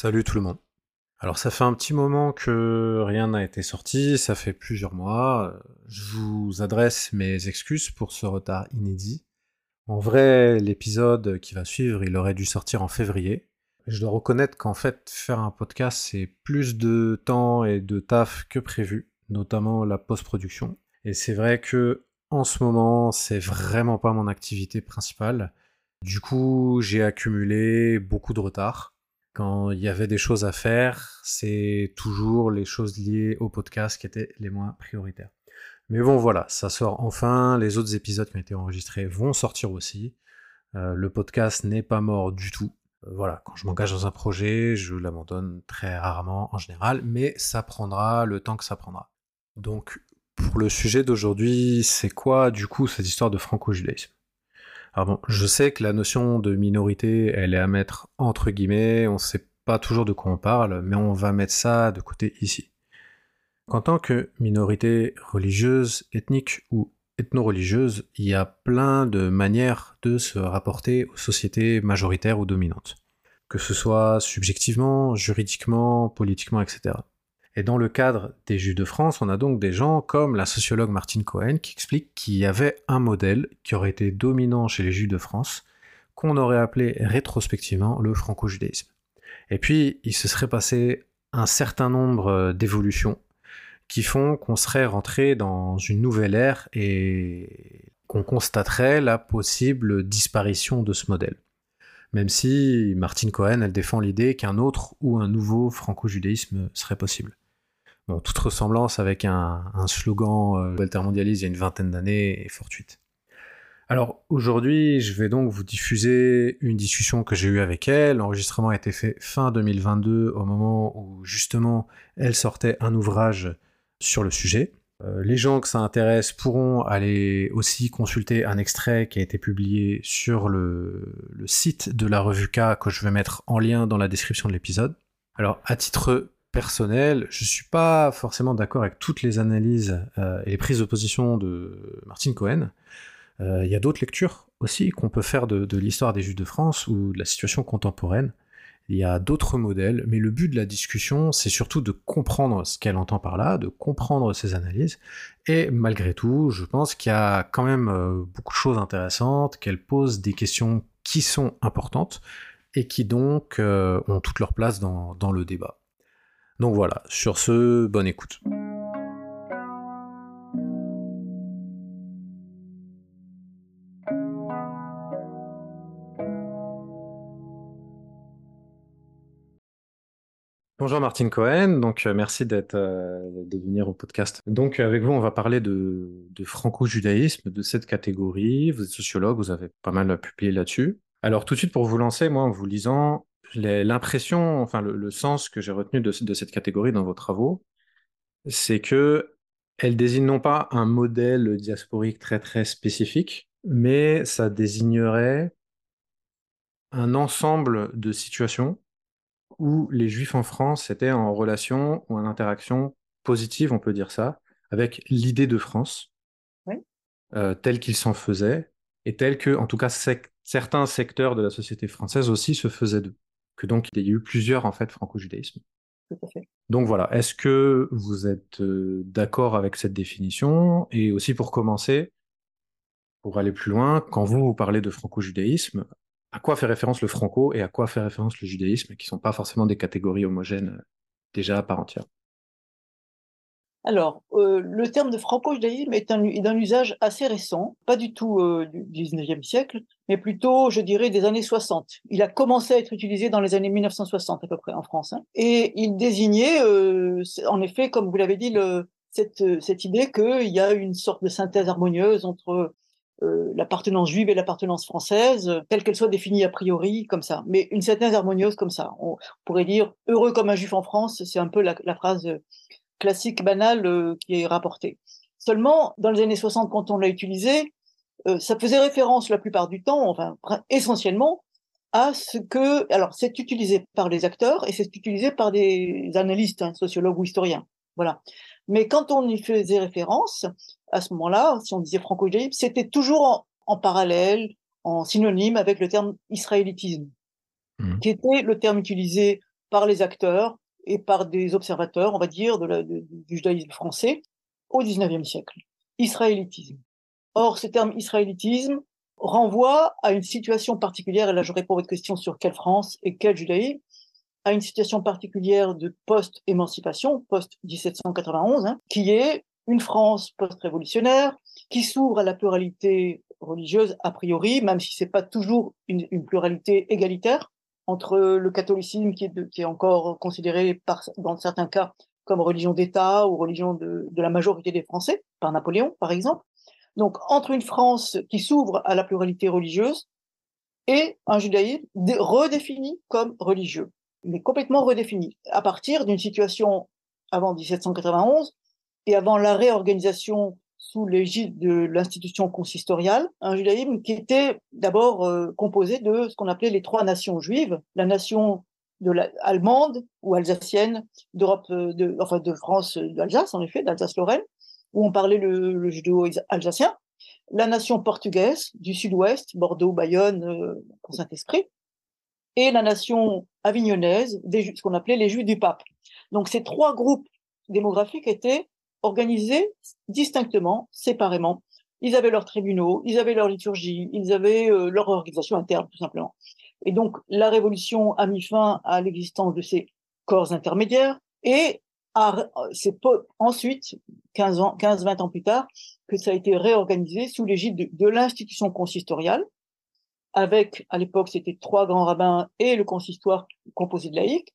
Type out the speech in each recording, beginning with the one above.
Salut tout le monde. Alors ça fait un petit moment que rien n'a été sorti, ça fait plusieurs mois. Je vous adresse mes excuses pour ce retard inédit. En vrai, l'épisode qui va suivre, il aurait dû sortir en février. Je dois reconnaître qu'en fait, faire un podcast, c'est plus de temps et de taf que prévu, notamment la post-production. Et c'est vrai que en ce moment, c'est vraiment pas mon activité principale. Du coup, j'ai accumulé beaucoup de retard. Quand il y avait des choses à faire, c'est toujours les choses liées au podcast qui étaient les moins prioritaires. Mais bon, voilà, ça sort enfin. Les autres épisodes qui ont été enregistrés vont sortir aussi. Euh, le podcast n'est pas mort du tout. Euh, voilà, quand je m'engage dans un projet, je l'abandonne très rarement en général, mais ça prendra le temps que ça prendra. Donc, pour le sujet d'aujourd'hui, c'est quoi du coup cette histoire de franco-judaïsme? Alors bon, je sais que la notion de minorité, elle est à mettre entre guillemets, on ne sait pas toujours de quoi on parle, mais on va mettre ça de côté ici. En tant que minorité religieuse, ethnique ou ethno-religieuse, il y a plein de manières de se rapporter aux sociétés majoritaires ou dominantes. Que ce soit subjectivement, juridiquement, politiquement, etc. Et dans le cadre des Juifs de France, on a donc des gens comme la sociologue Martine Cohen qui explique qu'il y avait un modèle qui aurait été dominant chez les Juifs de France, qu'on aurait appelé rétrospectivement le franco-judaïsme. Et puis, il se serait passé un certain nombre d'évolutions qui font qu'on serait rentré dans une nouvelle ère et qu'on constaterait la possible disparition de ce modèle. Même si Martine Cohen, elle défend l'idée qu'un autre ou un nouveau franco-judaïsme serait possible. Toute ressemblance avec un, slogan euh, altermondialiste il y a une vingtaine d'années est fortuite. Alors aujourd'hui, je vais donc vous diffuser une discussion que j'ai eue avec elle. L'enregistrement a été fait fin 2022 au moment où justement elle sortait un ouvrage sur le sujet. Euh, les gens que ça intéresse pourront aller aussi consulter un extrait qui a été publié sur le, le site de la revue K que je vais mettre en lien dans la description de l'épisode. Alors à titre personnel, je suis pas forcément d'accord avec toutes les analyses euh, et les prises de position de Martine Cohen. Euh, il y a d'autres lectures aussi qu'on peut faire de, l'histoire des Juifs de France ou de la situation contemporaine. Il y a d'autres modèles, mais le but de la discussion, c'est surtout de comprendre ce qu'elle entend par là, de comprendre ses analyses. Et malgré tout, je pense qu'il y a quand même euh, beaucoup de choses intéressantes, qu'elle pose des questions qui sont importantes et qui donc ont toute leur place dans le débat. Donc voilà, sur ce, bonne écoute. Bonjour Martine Cohen, donc euh, merci d'être euh, de venir au podcast. Donc avec vous, on va parler de, de franco-judaïsme, de cette catégorie. Vous êtes sociologue, vous avez pas mal publié là-dessus. Alors tout de suite pour vous lancer, moi en vous lisant, l'impression, enfin le, sens que j'ai retenu de, cette catégorie dans vos travaux, c'est que elle désigne non pas un modèle diasporique très très spécifique, mais ça désignerait un ensemble de situations où les Juifs en France étaient en relation ou en interaction positive, on peut dire ça, avec l'idée de France, euh, telle qu'il s'en faisait, et telle que, en tout cas, certains secteurs de la société française aussi se faisaient d'eux que donc il y a eu plusieurs en fait franco-judaïsmes. Donc voilà, est-ce que vous êtes euh, d'accord avec cette définition? Et aussi pour commencer, pour aller plus loin, quand vous, vous parlez de franco-judaïsme, à quoi fait référence le franco et à quoi fait référence le judaïsme, qui ne sont pas forcément des catégories homogènes euh, déjà à part entière? Alors, euh, le terme de franco-judaïsme est, d'un usage assez récent, pas du tout euh, du 19e siècle, mais plutôt, je dirais, des années 60. Il a commencé à être utilisé dans les années 1960 à peu près en France. Hein. Et il désignait, euh, en effet, comme vous l'avez dit, cette, idée qu'il y a une sorte de synthèse harmonieuse entre l'appartenance juive et l'appartenance française, telle qu'elle soit définie a priori, comme ça. Mais une synthèse harmonieuse comme ça. On, pourrait dire heureux comme un juif en France, c'est un peu la phrase classique banal euh, qui est rapporté. Seulement, dans les années 60, quand on l'a utilisé, euh, ça faisait référence la plupart du temps, enfin essentiellement, à ce que, alors c'est utilisé par les acteurs et c'est utilisé par des analystes, hein, sociologues ou historiens, voilà. Mais quand on y faisait référence, à ce moment-là, si on disait franco c'était toujours en, parallèle, en synonyme avec le terme israélitisme, mmh. qui était le terme utilisé par les acteurs et par des observateurs, on va dire, du judaïsme français au XIXe siècle. Israélitisme. Or, ce terme israélitisme renvoie à une situation particulière, et là je réponds à votre question sur quelle France et quel judaïsme, à une situation particulière de post-émancipation, post-1791, hein, qui est une France post-révolutionnaire, qui s'ouvre à la pluralité religieuse a priori, même si c'est pas toujours une, pluralité égalitaire entre le catholicisme qui est, encore considéré dans certains cas comme religion d'État ou religion de, la majorité des Français, par Napoléon par exemple. Donc entre une France qui s'ouvre à la pluralité religieuse et un judaïsme redéfini comme religieux, mais complètement redéfini, à partir d'une situation avant 1791 et avant la réorganisation sous l'égide de l'institution consistoriale, un judaïsme qui était d'abord euh, composé de ce qu'on appelait les trois nations juives, la nation de la, allemande ou alsacienne, d'Europe, euh, de, enfin de France, euh, d'Alsace en effet, d'Alsace-Lorraine, où on parlait le, le judéo-alsacien, la nation portugaise du sud-ouest, Bordeaux, Bayonne, Saint-Esprit, et la nation avignonnaise, des, ce qu'on appelait les Juifs du pape. Donc ces trois groupes démographiques étaient organisés distinctement, séparément. Ils avaient leurs tribunaux, ils avaient leur liturgie, ils avaient euh, leur organisation interne, tout simplement. Et donc, la Révolution a mis fin à l'existence de ces corps intermédiaires et c'est ensuite, 15 ans, 15, 20 ans plus tard, que ça a été réorganisé sous l'égide de, de l'institution consistoriale, avec, à l'époque, c'était trois grands rabbins et le consistoire composé de laïcs.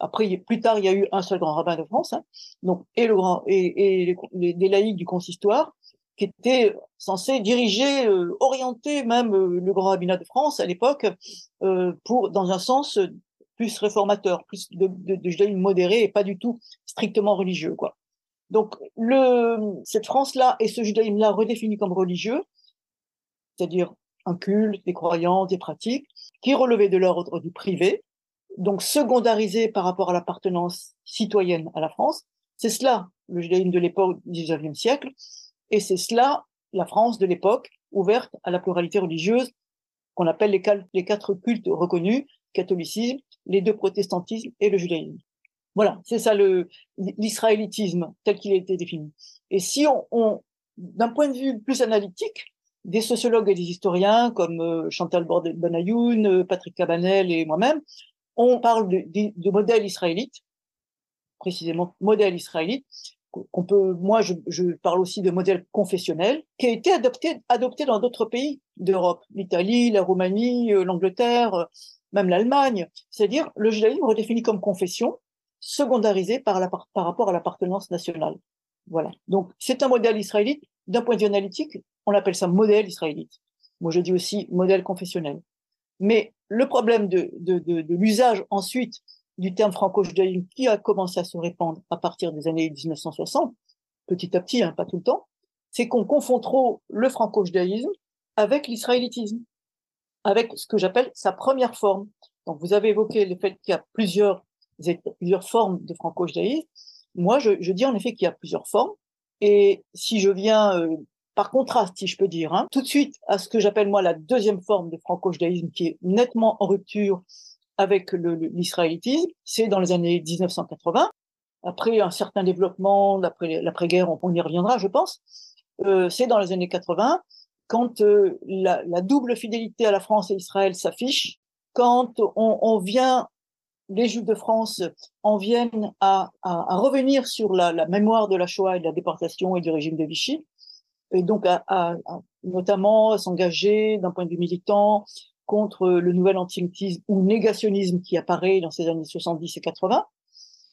Après, plus tard, il y a eu un seul grand rabbin de France, hein, donc et le grand et, et les, les, laïcs du consistoire qui étaient censés diriger, euh, orienter même euh, le grand rabbinat de France à l'époque euh, pour dans un sens plus réformateur, plus de, de, de judaïsme modéré et pas du tout strictement religieux, quoi. Donc le cette France-là et ce judaïsme-là redéfini comme religieux, c'est-à-dire un culte, des croyances, des pratiques, qui relevaient de l'ordre du privé, donc secondarisé par rapport à l'appartenance citoyenne à la France. C'est cela le judaïsme de l'époque du XIXe siècle, et c'est cela la France de l'époque, ouverte à la pluralité religieuse, qu'on appelle les, quatre cultes reconnus, catholicisme, les deux protestantismes et le judaïsme. Voilà, c'est ça l'israélitisme tel qu'il a été défini. Et si on, on d'un point de vue plus analytique, des sociologues et des historiens comme euh, Chantal Bordel-Benayoun, euh, Patrick Cabanel et moi-même, on parle de, modèle israélite, précisément modèle israélite, qu'on peut, moi je, je, parle aussi de modèle confessionnel, qui a été adopté, adopté dans d'autres pays d'Europe, l'Italie, la Roumanie, euh, l'Angleterre, même l'Allemagne, c'est-à-dire le judaïsme redéfini comme confession, secondarisé par, la, par rapport à l'appartenance nationale. Voilà. Donc c'est un modèle israélite. D'un point de vue analytique, on appelle ça modèle israélite. Moi je dis aussi modèle confessionnel. Mais le problème de, de, de, de l'usage ensuite du terme franco-judaïsme qui a commencé à se répandre à partir des années 1960, petit à petit, hein, pas tout le temps, c'est qu'on confond trop le franco-judaïsme avec l'israélitisme avec ce que j'appelle sa première forme. Donc, vous avez évoqué le fait qu'il y a plusieurs, plusieurs formes de franco-judaïsme. Moi, je, je, dis en effet qu'il y a plusieurs formes. Et si je viens, euh, par contraste, si je peux dire, hein, tout de suite à ce que j'appelle moi la deuxième forme de franco-judaïsme qui est nettement en rupture avec l'israélitisme, c'est dans les années 1980. Après un certain développement, l'après-guerre, on, y reviendra, je pense. Euh, c'est dans les années 80 quand euh, la, double fidélité à la France et Israël s'affiche, quand on, vient, les Juifs de France en viennent à revenir sur la, la, mémoire de la Shoah et de la déportation et du régime de Vichy, et donc à, à notamment s'engager d'un point de vue militant contre le nouvel antisémitisme ou négationnisme qui apparaît dans ces années 70 et 80,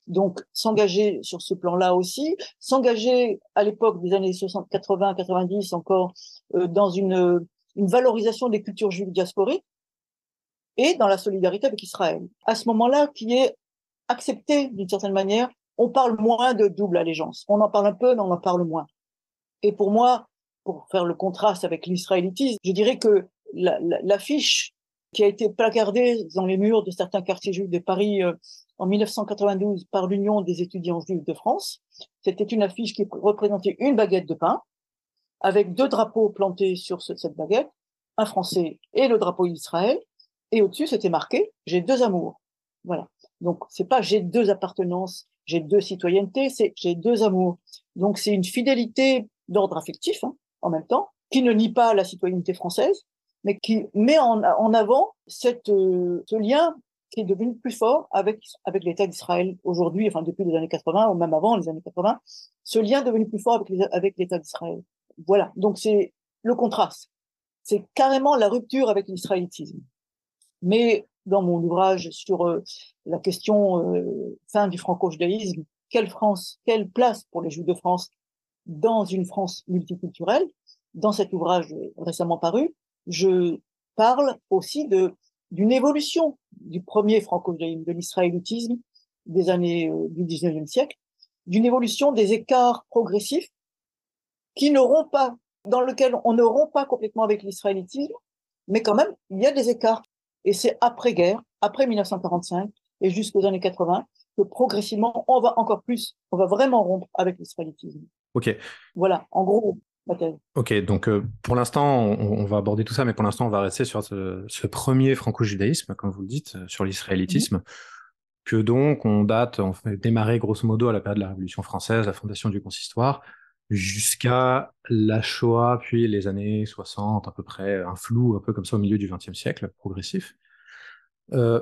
donc s'engager sur ce plan-là aussi, s'engager à l'époque des années 60, 80, 90 encore euh, dans une, une valorisation des cultures juives diasporiques et dans la solidarité avec Israël. À ce moment-là, qui est accepté d'une certaine manière, on parle moins de double allégeance. On en parle un peu, mais on en parle moins. Et pour moi, pour faire le contraste avec l'israélitisme, je dirais que l'affiche la, qui a été placardée dans les murs de certains quartiers juifs de Paris euh, en 1992 par l'Union des étudiants juifs de France. C'était une affiche qui représentait une baguette de pain avec deux drapeaux plantés sur ce, cette baguette, un français et le drapeau d'Israël. Et au-dessus, c'était marqué « J'ai deux amours ». Voilà. Donc, c'est pas j'ai deux appartenances, j'ai deux citoyennetés, c'est j'ai deux amours. Donc, c'est une fidélité d'ordre affectif, hein, en même temps, qui ne nie pas la citoyenneté française, mais qui met en, avant cette, euh, ce lien qui est devenu plus fort avec, avec l'État d'Israël aujourd'hui, enfin depuis les années 80 ou même avant les années 80, ce lien devenu plus fort avec, avec l'État d'Israël. Voilà, donc c'est le contraste. C'est carrément la rupture avec l'israélitisme. Mais dans mon ouvrage sur euh, la question euh, fin du franco-judaïsme, quelle France, quelle place pour les Juifs de France dans une France multiculturelle, dans cet ouvrage récemment paru, je parle aussi d'une évolution du premier franco-judaïsme, de l'israélitisme des années euh, du 19e siècle, d'une évolution des écarts progressifs qui n'auront pas, dans lequel on ne rompt pas complètement avec l'israélitisme, mais quand même, il y a des écarts. Et c'est après-guerre, après 1945 et jusqu'aux années 80, que progressivement, on va encore plus, on va vraiment rompre avec l'israélitisme. Ok. Voilà, en gros, Ok, donc euh, pour l'instant, on, va aborder tout ça, mais pour l'instant, on va rester sur ce, premier franco-judaïsme, comme vous le dites, euh, sur l'israélitisme, que donc on date, on fait démarrer grosso modo à la période de la Révolution française, la fondation du consistoire, jusqu'à la Shoah, puis les années 60 à peu près, un flou un peu comme ça au milieu du XXe siècle, progressif. Euh,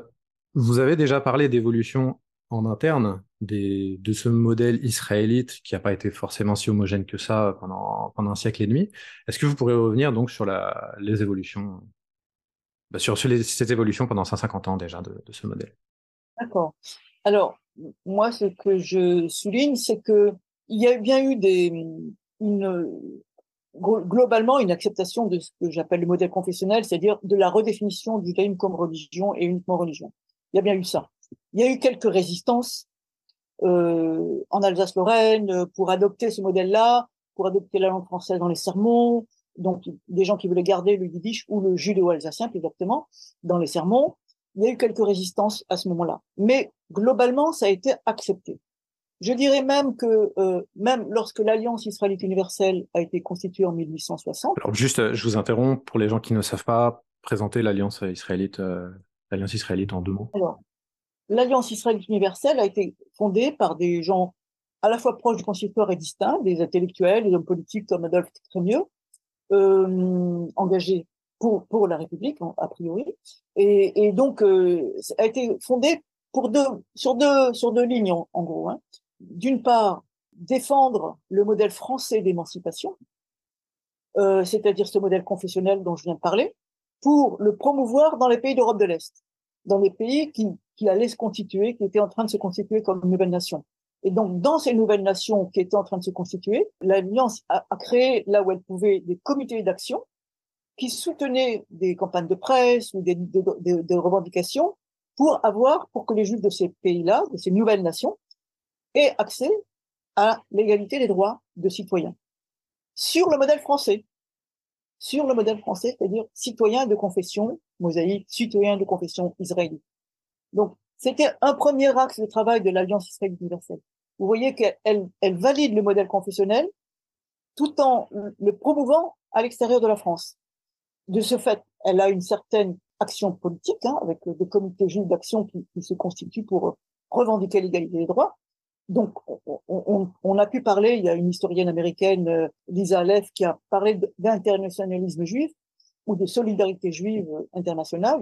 vous avez déjà parlé d'évolution en interne de ce modèle israélite qui n'a pas été forcément si homogène que ça pendant, pendant un siècle et demi. Est-ce que vous pourrez revenir donc sur la, les évolutions, bah, sur, sur cette évolution pendant 150 ans déjà de, ce modèle? D'accord. Alors, moi, ce que je souligne, c'est que il y a bien eu des, globalement une acceptation de ce que j'appelle le modèle confessionnel, c'est-à-dire de la redéfinition du judaïsme comme religion et uniquement religion. Il y a bien eu ça. Il y a eu quelques résistances euh, en Alsace-Lorraine pour adopter ce modèle-là, pour adopter la langue française dans les sermons, donc des gens qui voulaient garder le yiddish ou le judéo-alsacien plus exactement dans les sermons. Il y a eu quelques résistances à ce moment-là, mais globalement ça a été accepté. Je dirais même que euh, même lorsque l'Alliance israélite universelle a été constituée en 1860. Alors juste, je vous interromps pour les gens qui ne savent pas présenter l'Alliance israélite, euh, l'Alliance israélite en deux mots. Alors, l'Alliance israélite universelle a été fondée par des gens à la fois proches du consistoire et distincts, des intellectuels, des hommes politiques comme Adolphe Trémieux, euh, engagés pour, pour la République, a priori. Et, et donc, euh, a été fondée pour deux, sur, deux, sur deux lignes, en, gros. Hein. D'une part, défendre le modèle français d'émancipation, euh, c'est-à-dire ce modèle confessionnel dont je viens de parler, pour le promouvoir dans les pays d'Europe de l'Est, dans les pays qui, qui allait se constituer, qui était en train de se constituer comme une nouvelle nation. Et donc, dans ces nouvelles nations qui étaient en train de se constituer, l'Alliance a, créé, là où elle pouvait, des comités d'action qui soutenaient des campagnes de presse ou des revendications pour avoir, pour que les juifs de ces pays-là, de ces nouvelles nations, aient accès à l'égalité des droits de citoyens. Sur le modèle français. Sur le modèle français, c'est-à-dire citoyens de confession mosaïque, citoyens de confession israélite. Donc, c'était un premier axe de travail de l'Alliance israélite universelle. Vous voyez qu'elle elle valide le modèle confessionnel tout en le promouvant à l'extérieur de la France. De ce fait, elle a une certaine action politique, hein, avec des comités juifs d'action qui, qui, se constituent pour revendiquer l'égalité des droits. Donc, on, on, on, a pu parler, il y a une historienne américaine, euh, Lisa Leff, qui a parlé d'internationalisme juif ou de solidarité juive internationale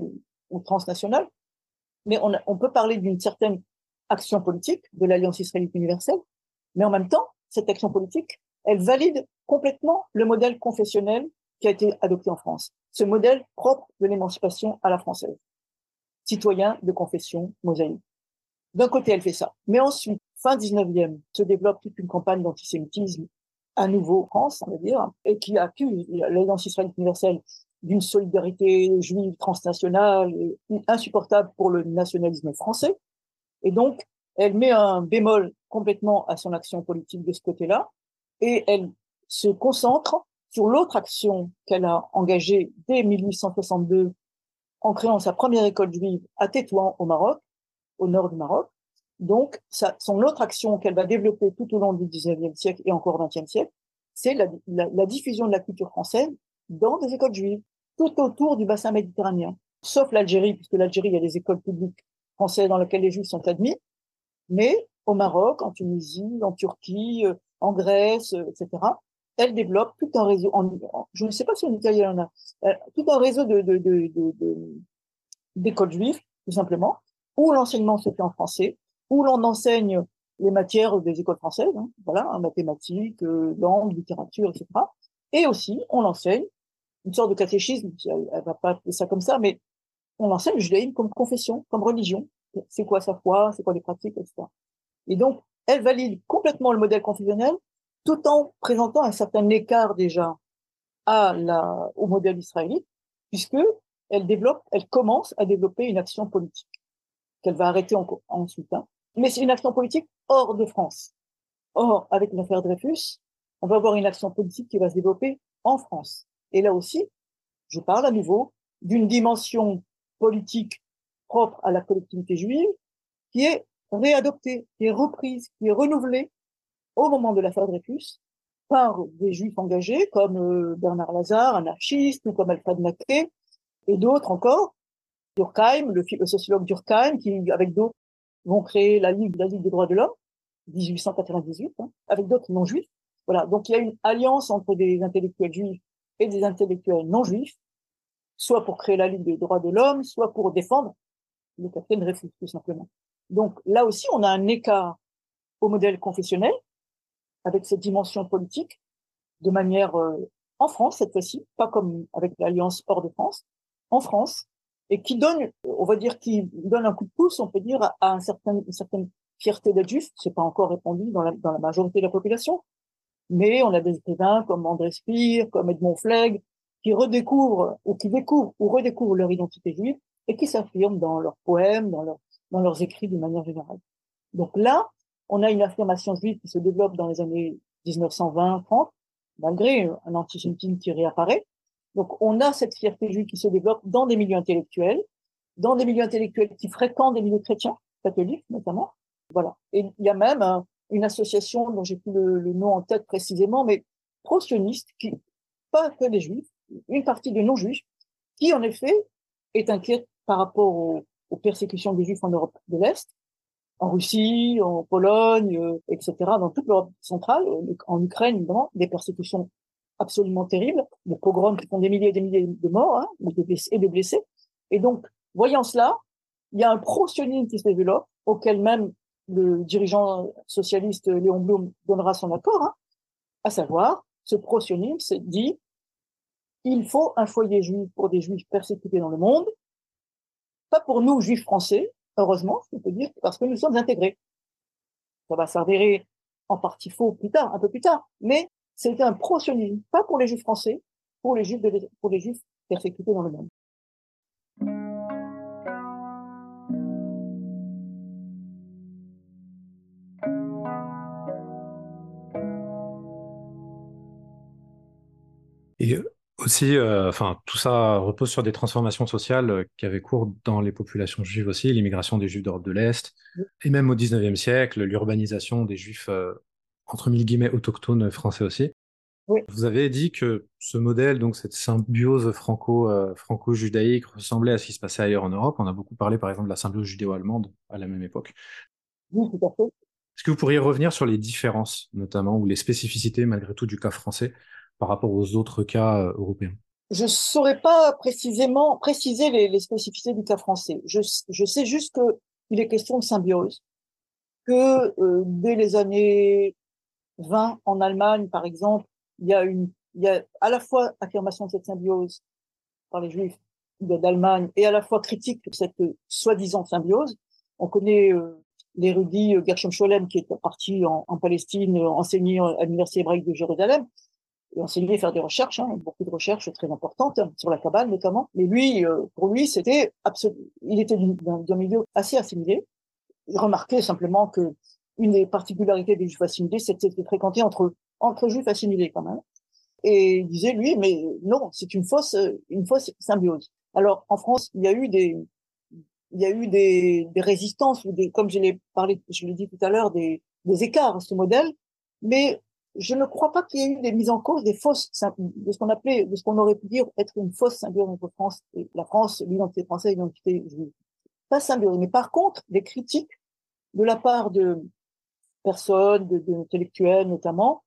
ou transnationale mais on, peut parler d'une certaine action politique de l'Alliance israélite universelle, mais en même temps, cette action politique, elle valide complètement le modèle confessionnel qui a été adopté en France, ce modèle propre de l'émancipation à la française, citoyen de confession mosaïque. D'un côté, elle fait ça, mais ensuite, fin 19e, se développe toute une campagne d'antisémitisme à nouveau en France, on va dire, et qui accuse l'Alliance israélite universelle d'une solidarité juive transnationale insupportable pour le nationalisme français. Et donc, elle met un bémol complètement à son action politique de ce côté-là, et elle se concentre sur l'autre action qu'elle a engagée dès 1862 en créant sa première école juive à Tétouan au Maroc, au nord du Maroc. Donc, son autre action qu'elle va développer tout au long du 19e siècle et encore 20e siècle, c'est la, diffusion de la culture française dans des écoles juives tout autour du bassin méditerranéen, sauf l'Algérie, puisque l'Algérie, il y a des écoles publiques français dans lequel les juifs sont admis, mais au Maroc, en Tunisie, en Turquie, euh, en Grèce, euh, etc., elle développe tout un réseau, en, je ne sais pas si en Italie il en a, euh, tout un réseau de, d'écoles juives, tout simplement, où l'enseignement se fait en français, où l'on enseigne les matières des écoles françaises, hein, voilà, en mathématiques, langue, littérature, etc. Et aussi, on enseigne une sorte de catéchisme, elle, elle va pas appeler ça comme ça, mais on enseigne le judaïsme comme confession, comme religion. C'est quoi sa foi, c'est quoi les pratiques, etc. Et donc, elle valide complètement le modèle confessionnel tout en présentant un certain écart déjà à la, au modèle israélite, puisque elle développe, elle commence à développer une action politique qu'elle va arrêter en, ensuite. Hein. Mais c'est une action politique hors de France. Or, avec l'affaire Dreyfus, on va avoir une action politique qui va se développer en France. Et là aussi, je parle à nouveau d'une dimension politique propre à la collectivité juive qui est réadoptée, qui est reprise, qui est renouvelée au moment de l'affaire Dreyfus par des juifs engagés comme euh, Bernard Lazare, anarchiste, ou comme Alfred Naquet, et d'autres encore, Durkheim, le, sociologue Durkheim, qui, avec d'autres, vont créer la Ligue, la Ligue des droits de l'homme, 1898, hein, avec d'autres non-juifs. Voilà. Donc, il y a une alliance entre des intellectuels juifs et des intellectuels non-juifs, soit pour créer la Ligue des droits de l'homme, soit pour défendre le capitaine Dreyfus, tout simplement. Donc, là aussi, on a un écart au modèle confessionnel, avec cette dimension politique, de manière euh, en France cette fois-ci, pas comme avec l'Alliance hors de France, en France, et qui donne, on va dire, qui donne un coup de pouce, on peut dire, à, un une certaine fierté d'être juif. C'est pas encore répandu dans la majorité de la population, mais on a des écrivains comme André Spire, comme Edmond Flegg, qui redécouvrent ou qui découvrent ou redécouvrent leur identité juive et qui s'affirment dans leurs poèmes, dans, leur, dans leurs écrits d'une manière générale. Donc là, on a une affirmation juive qui se développe dans les années 1920-30, malgré un antisémitisme qui réapparaît. Donc on a cette fierté juive qui se développe dans des milieux intellectuels, dans des milieux intellectuels qui fréquentent des milieux chrétiens, catholiques notamment. Voilà. Et il y a même une association dont j'ai plus le, nom en tête précisément, mais pro-sioniste, qui, pas que des juifs, une partie des non-juifs, qui en effet est inquiète par rapport aux, persécutions des juifs en Europe de l'Est, en Russie, en Pologne, euh, etc., dans toute l'Europe centrale, en Ukraine, évidemment, des persécutions absolument terribles, des pogroms qui font des milliers et des milliers de morts hein, et de blessés. Et donc, voyant cela, il y a un pro-sionisme qui se développe, auquel même le dirigeant socialiste Léon Blum donnera son accord, hein, à savoir, ce pro-sionisme dit il faut un foyer juif pour des juifs persécutés dans le monde, pas pour nous, juifs français, heureusement, je peux dire, parce que nous sommes intégrés. Ça va s'avérer en partie faux plus tard, un peu plus tard, mais c'était un pro-sionisme, pas pour les juifs français, pour les juifs, pour les juifs persécutés dans le monde. Aussi, euh, enfin, tout ça repose sur des transformations sociales euh, qui avaient cours dans les populations juives aussi, l'immigration des juifs d'Europe de l'Est, et même au XIXe siècle, l'urbanisation des juifs, euh, entre mille guillemets, autochtones français aussi. Vous avez dit que ce modèle, donc cette symbiose franco, franco-judaïque, ressemblait à ce qui se passait ailleurs en Europe. On a beaucoup parlé, par exemple, de la symbiose judéo-allemande à la même époque. Oui, tout à fait. Est-ce que vous pourriez revenir sur les différences, notamment, ou les spécificités, malgré tout, du cas français? Par rapport aux autres cas euh, européens Je ne saurais pas précisément préciser les, spécificités du cas français. Je, sais juste qu'il est question de symbiose, que euh, dès les années 20 en Allemagne, par exemple, il y a à la fois affirmation de cette symbiose par les Juifs d'Allemagne et à la fois critique de cette soi-disant symbiose. On connaît euh, l'érudit Gershom Scholem qui est parti en, Palestine enseigner à l'université hébraïque de Jérusalem enseigner, faire des recherches, hein, beaucoup de recherches très importantes sur la cabale notamment. Mais lui, euh, pour lui, c'était absolument, il était d'un milieu assez assimilé. Il remarquait simplement que une des particularités des juifs assimilés, c'était de fréquenter entre entre juifs assimilés quand même. Et il disait lui, mais non, c'est une fausse une fausse symbiose. Alors en France, il y a eu des il y a eu des, des résistances ou des, comme je l'ai parlé, je l'ai dit tout à l'heure, des, des écarts à ce modèle, mais je ne crois pas qu'il y ait eu des mises en cause, des fausses, de ce qu'on appelait, de ce qu'on aurait pu dire être une fausse symbiose entre France et la France, l'identité française, l'identité pas symbiose. Mais par contre, des critiques de la part de personnes, d'intellectuels notamment,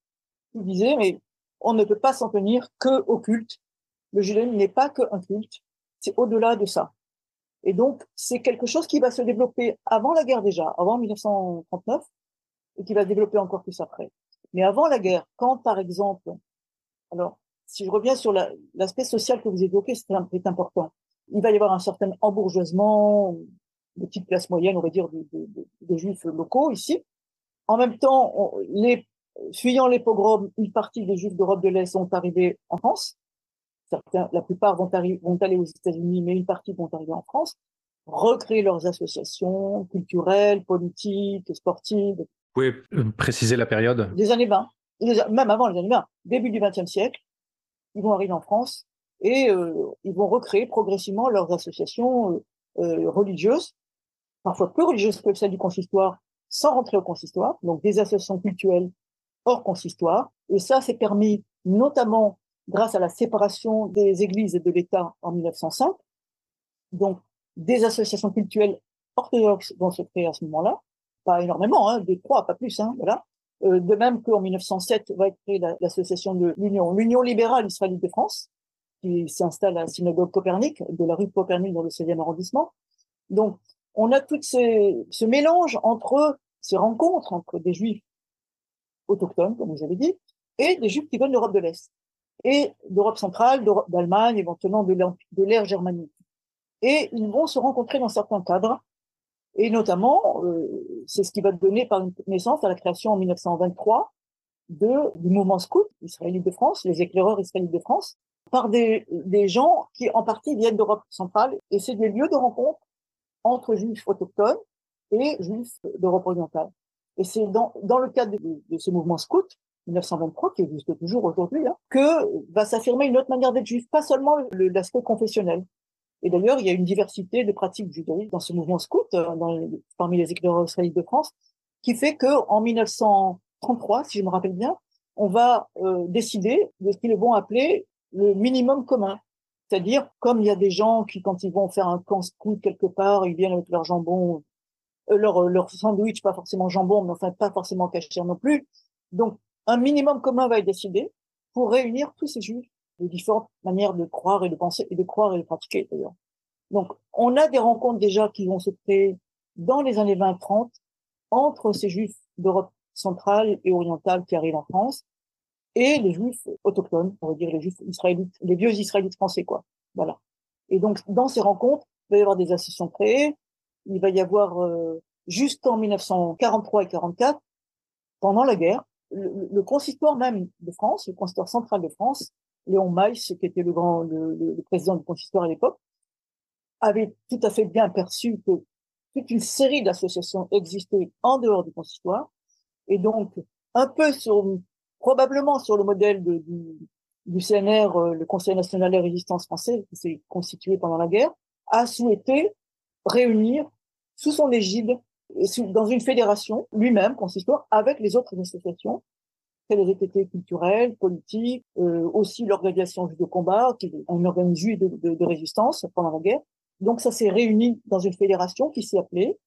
qui disaient, mais on ne peut pas s'en tenir que au culte. Le judaïsme n'est pas qu'un culte, c'est au-delà de ça. Et donc, c'est quelque chose qui va se développer avant la guerre déjà, avant 1939, et qui va se développer encore plus après. Mais avant la guerre, quand par exemple, alors, si je reviens sur l'aspect social que vous évoquez, c'est important. Il va y avoir un certain embourgeoisement de petites classes moyennes, on va dire, des juifs locaux ici. En même temps, fuyant les pogroms, une partie des juifs d'Europe de l'Est sont arrivés en France la plupart vont aller aux États-Unis, mais une partie vont arriver en France, recréer leurs associations culturelles, politiques, sportives. Pouvez euh, préciser la période? Des années 20, même avant les années 20, début du XXe siècle, ils vont arriver en France et euh, ils vont recréer progressivement leurs associations euh, religieuses, parfois plus religieuses que celles du consistoire, sans rentrer au consistoire, donc des associations culturelles hors consistoire. Et ça, c'est permis notamment grâce à la séparation des églises et de l'État en 1905. Donc, des associations culturelles orthodoxes vont se créer à ce moment-là. Pas énormément, hein, des trois, pas plus, hein, voilà. Euh, de même qu'en 1907 va être créée l'association de l'Union, l'Union libérale israélite de France, qui s'installe à la synagogue Copernic, de la rue Copernic dans le 16e arrondissement. Donc, on a tout ces, ce mélange entre ces rencontres entre des juifs autochtones, comme vous avez dit, et des juifs qui viennent d'Europe de l'Est et d'Europe centrale, d'Allemagne, éventuellement de l'ère germanique. Et ils vont se rencontrer dans certains cadres, et notamment, euh, c'est ce qui va donner par naissance à la création en 1923 de, du mouvement scout israélite de France, les éclaireurs israélites de France, par des, des gens qui en partie viennent d'Europe centrale, et c'est des lieux de rencontre entre juifs autochtones et juifs d'Europe orientale. Et c'est dans, dans le cadre de, de ce mouvement scout 1923, qui existe toujours aujourd'hui, hein, que va s'affirmer une autre manière d'être juif, pas seulement l'aspect confessionnel. Et d'ailleurs, il y a une diversité de pratiques judaïques dans ce mouvement scout, euh, parmi les éclaireurs israélites de France, qui fait que en 1933, si je me rappelle bien, on va euh, décider de ce qu'ils vont appeler le minimum commun. C'est-à-dire, comme il y a des gens qui, quand ils vont faire un camp scout quelque part, ils viennent avec leur jambon, euh, leur, leur sandwich, pas forcément jambon, mais enfin pas forcément caché non plus. Donc, un minimum commun va être décidé pour réunir tous ces juifs de différentes manières de croire et de penser et de croire et de pratiquer d'ailleurs. Donc, on a des rencontres déjà qui vont se créer dans les années 20-30 entre ces juifs d'Europe centrale et orientale qui arrivent en France et les juifs autochtones, on va dire les juifs israélites, les vieux israélites français, quoi. Voilà. Et donc, dans ces rencontres, il va y avoir des associations créées, il va y avoir, euh, jusqu'en 1943 et 44, pendant la guerre, le, consistoire même de France, le consistoire central de France, Léon Maïs, qui était le grand, le, président du consistoire à l'époque, avait tout à fait bien perçu que toute une série d'associations existaient en dehors du consistoire, et donc un peu sur, probablement sur le modèle du, du CNR, euh, le Conseil national de résistance français, qui s'est constitué pendant la guerre, a souhaité réunir sous son égide dans une fédération lui-même, consistoire, avec les autres associations, les ETT culturelles, politiques, euh, aussi l'organisation de combat, qui est un organisme de, de, résistance pendant la guerre. Donc ça s'est réuni dans une fédération qui s'est appelée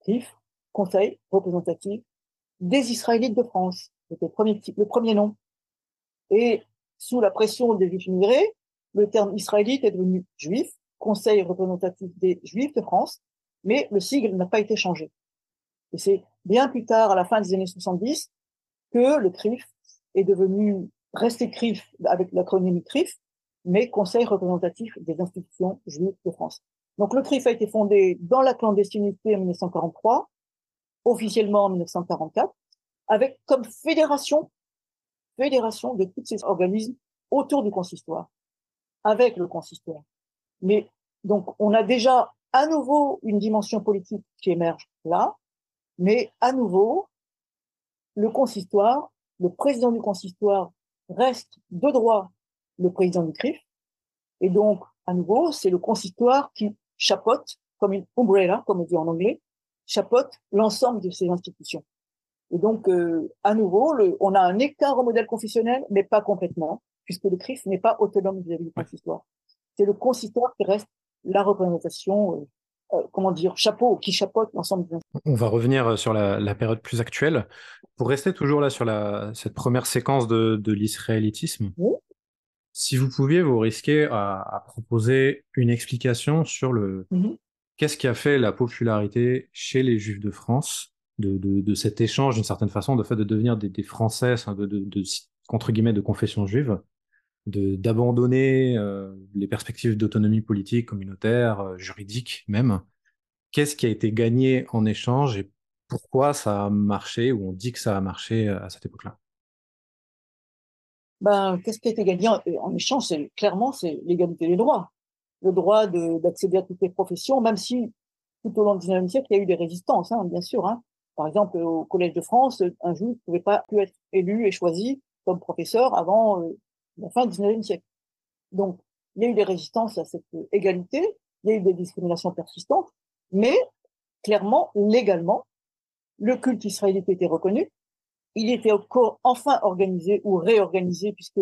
CRIF, Conseil représentatif des Israélites de France. C'était le premier, le premier nom. Et sous la pression des juifs immigrés, le terme israélite est devenu juif, Conseil représentatif des Juifs de France, mais le sigle n'a pas été changé. Et c'est bien plus tard, à la fin des années 70, que le CRIF est devenu, resté CRIF avec l'acronyme CRIF, mais Conseil représentatif des institutions juives de France. Donc le CRIF a été fondé dans la clandestinité en 1943, officiellement en 1944, avec comme fédération, fédération de tous ces organismes autour du consistoire, avec le consistoire. Mais donc on a déjà à nouveau une dimension politique qui émerge là, mais à nouveau, le consistoire, le président du consistoire reste de droit le président du CRIF, et donc, à nouveau, c'est le consistoire qui chapeaute, comme une umbrella, comme on dit en anglais, chapeaute l'ensemble de ces institutions. Et donc, euh, à nouveau, le, on a un écart au modèle confessionnel, mais pas complètement, puisque le CRIF n'est pas autonome vis-à-vis du consistoire. C'est le consistoire qui reste la représentation euh, comment dire, chapeau, qui chapeaute l'ensemble. On va revenir sur la, période plus actuelle. Pour rester toujours là sur la, cette première séquence de, de l'israélitisme, si vous pouviez vous risquer à, proposer une explication sur le mhm. qu'est-ce qui a fait la popularité chez les Juifs de France de, de, cet échange d'une certaine façon, de fait de devenir des, des Français, de, de, entre guillemets, de confession juive, d'abandonner euh, les perspectives d'autonomie politique, communautaire, euh, juridique même. Qu'est-ce qui a été gagné en échange et pourquoi ça a marché ou on dit que ça a marché euh, à cette époque-là? Ben, Qu'est-ce qui a été gagné en, échange? Clairement c'est l'égalité des droits, le droit d'accéder à toutes les professions, même si tout au long du XIXe siècle il y a eu des résistances, hein, bien sûr. Hein. Par exemple, au Collège de France, un juif ne pouvait pas être élu et choisi comme professeur avant la fin du XIXe siècle. Donc, il y a eu des résistances à cette égalité, il y a eu des discriminations persistantes, mais clairement, légalement, le culte israélite était reconnu. Il était encore enfin organisé ou réorganisé puisque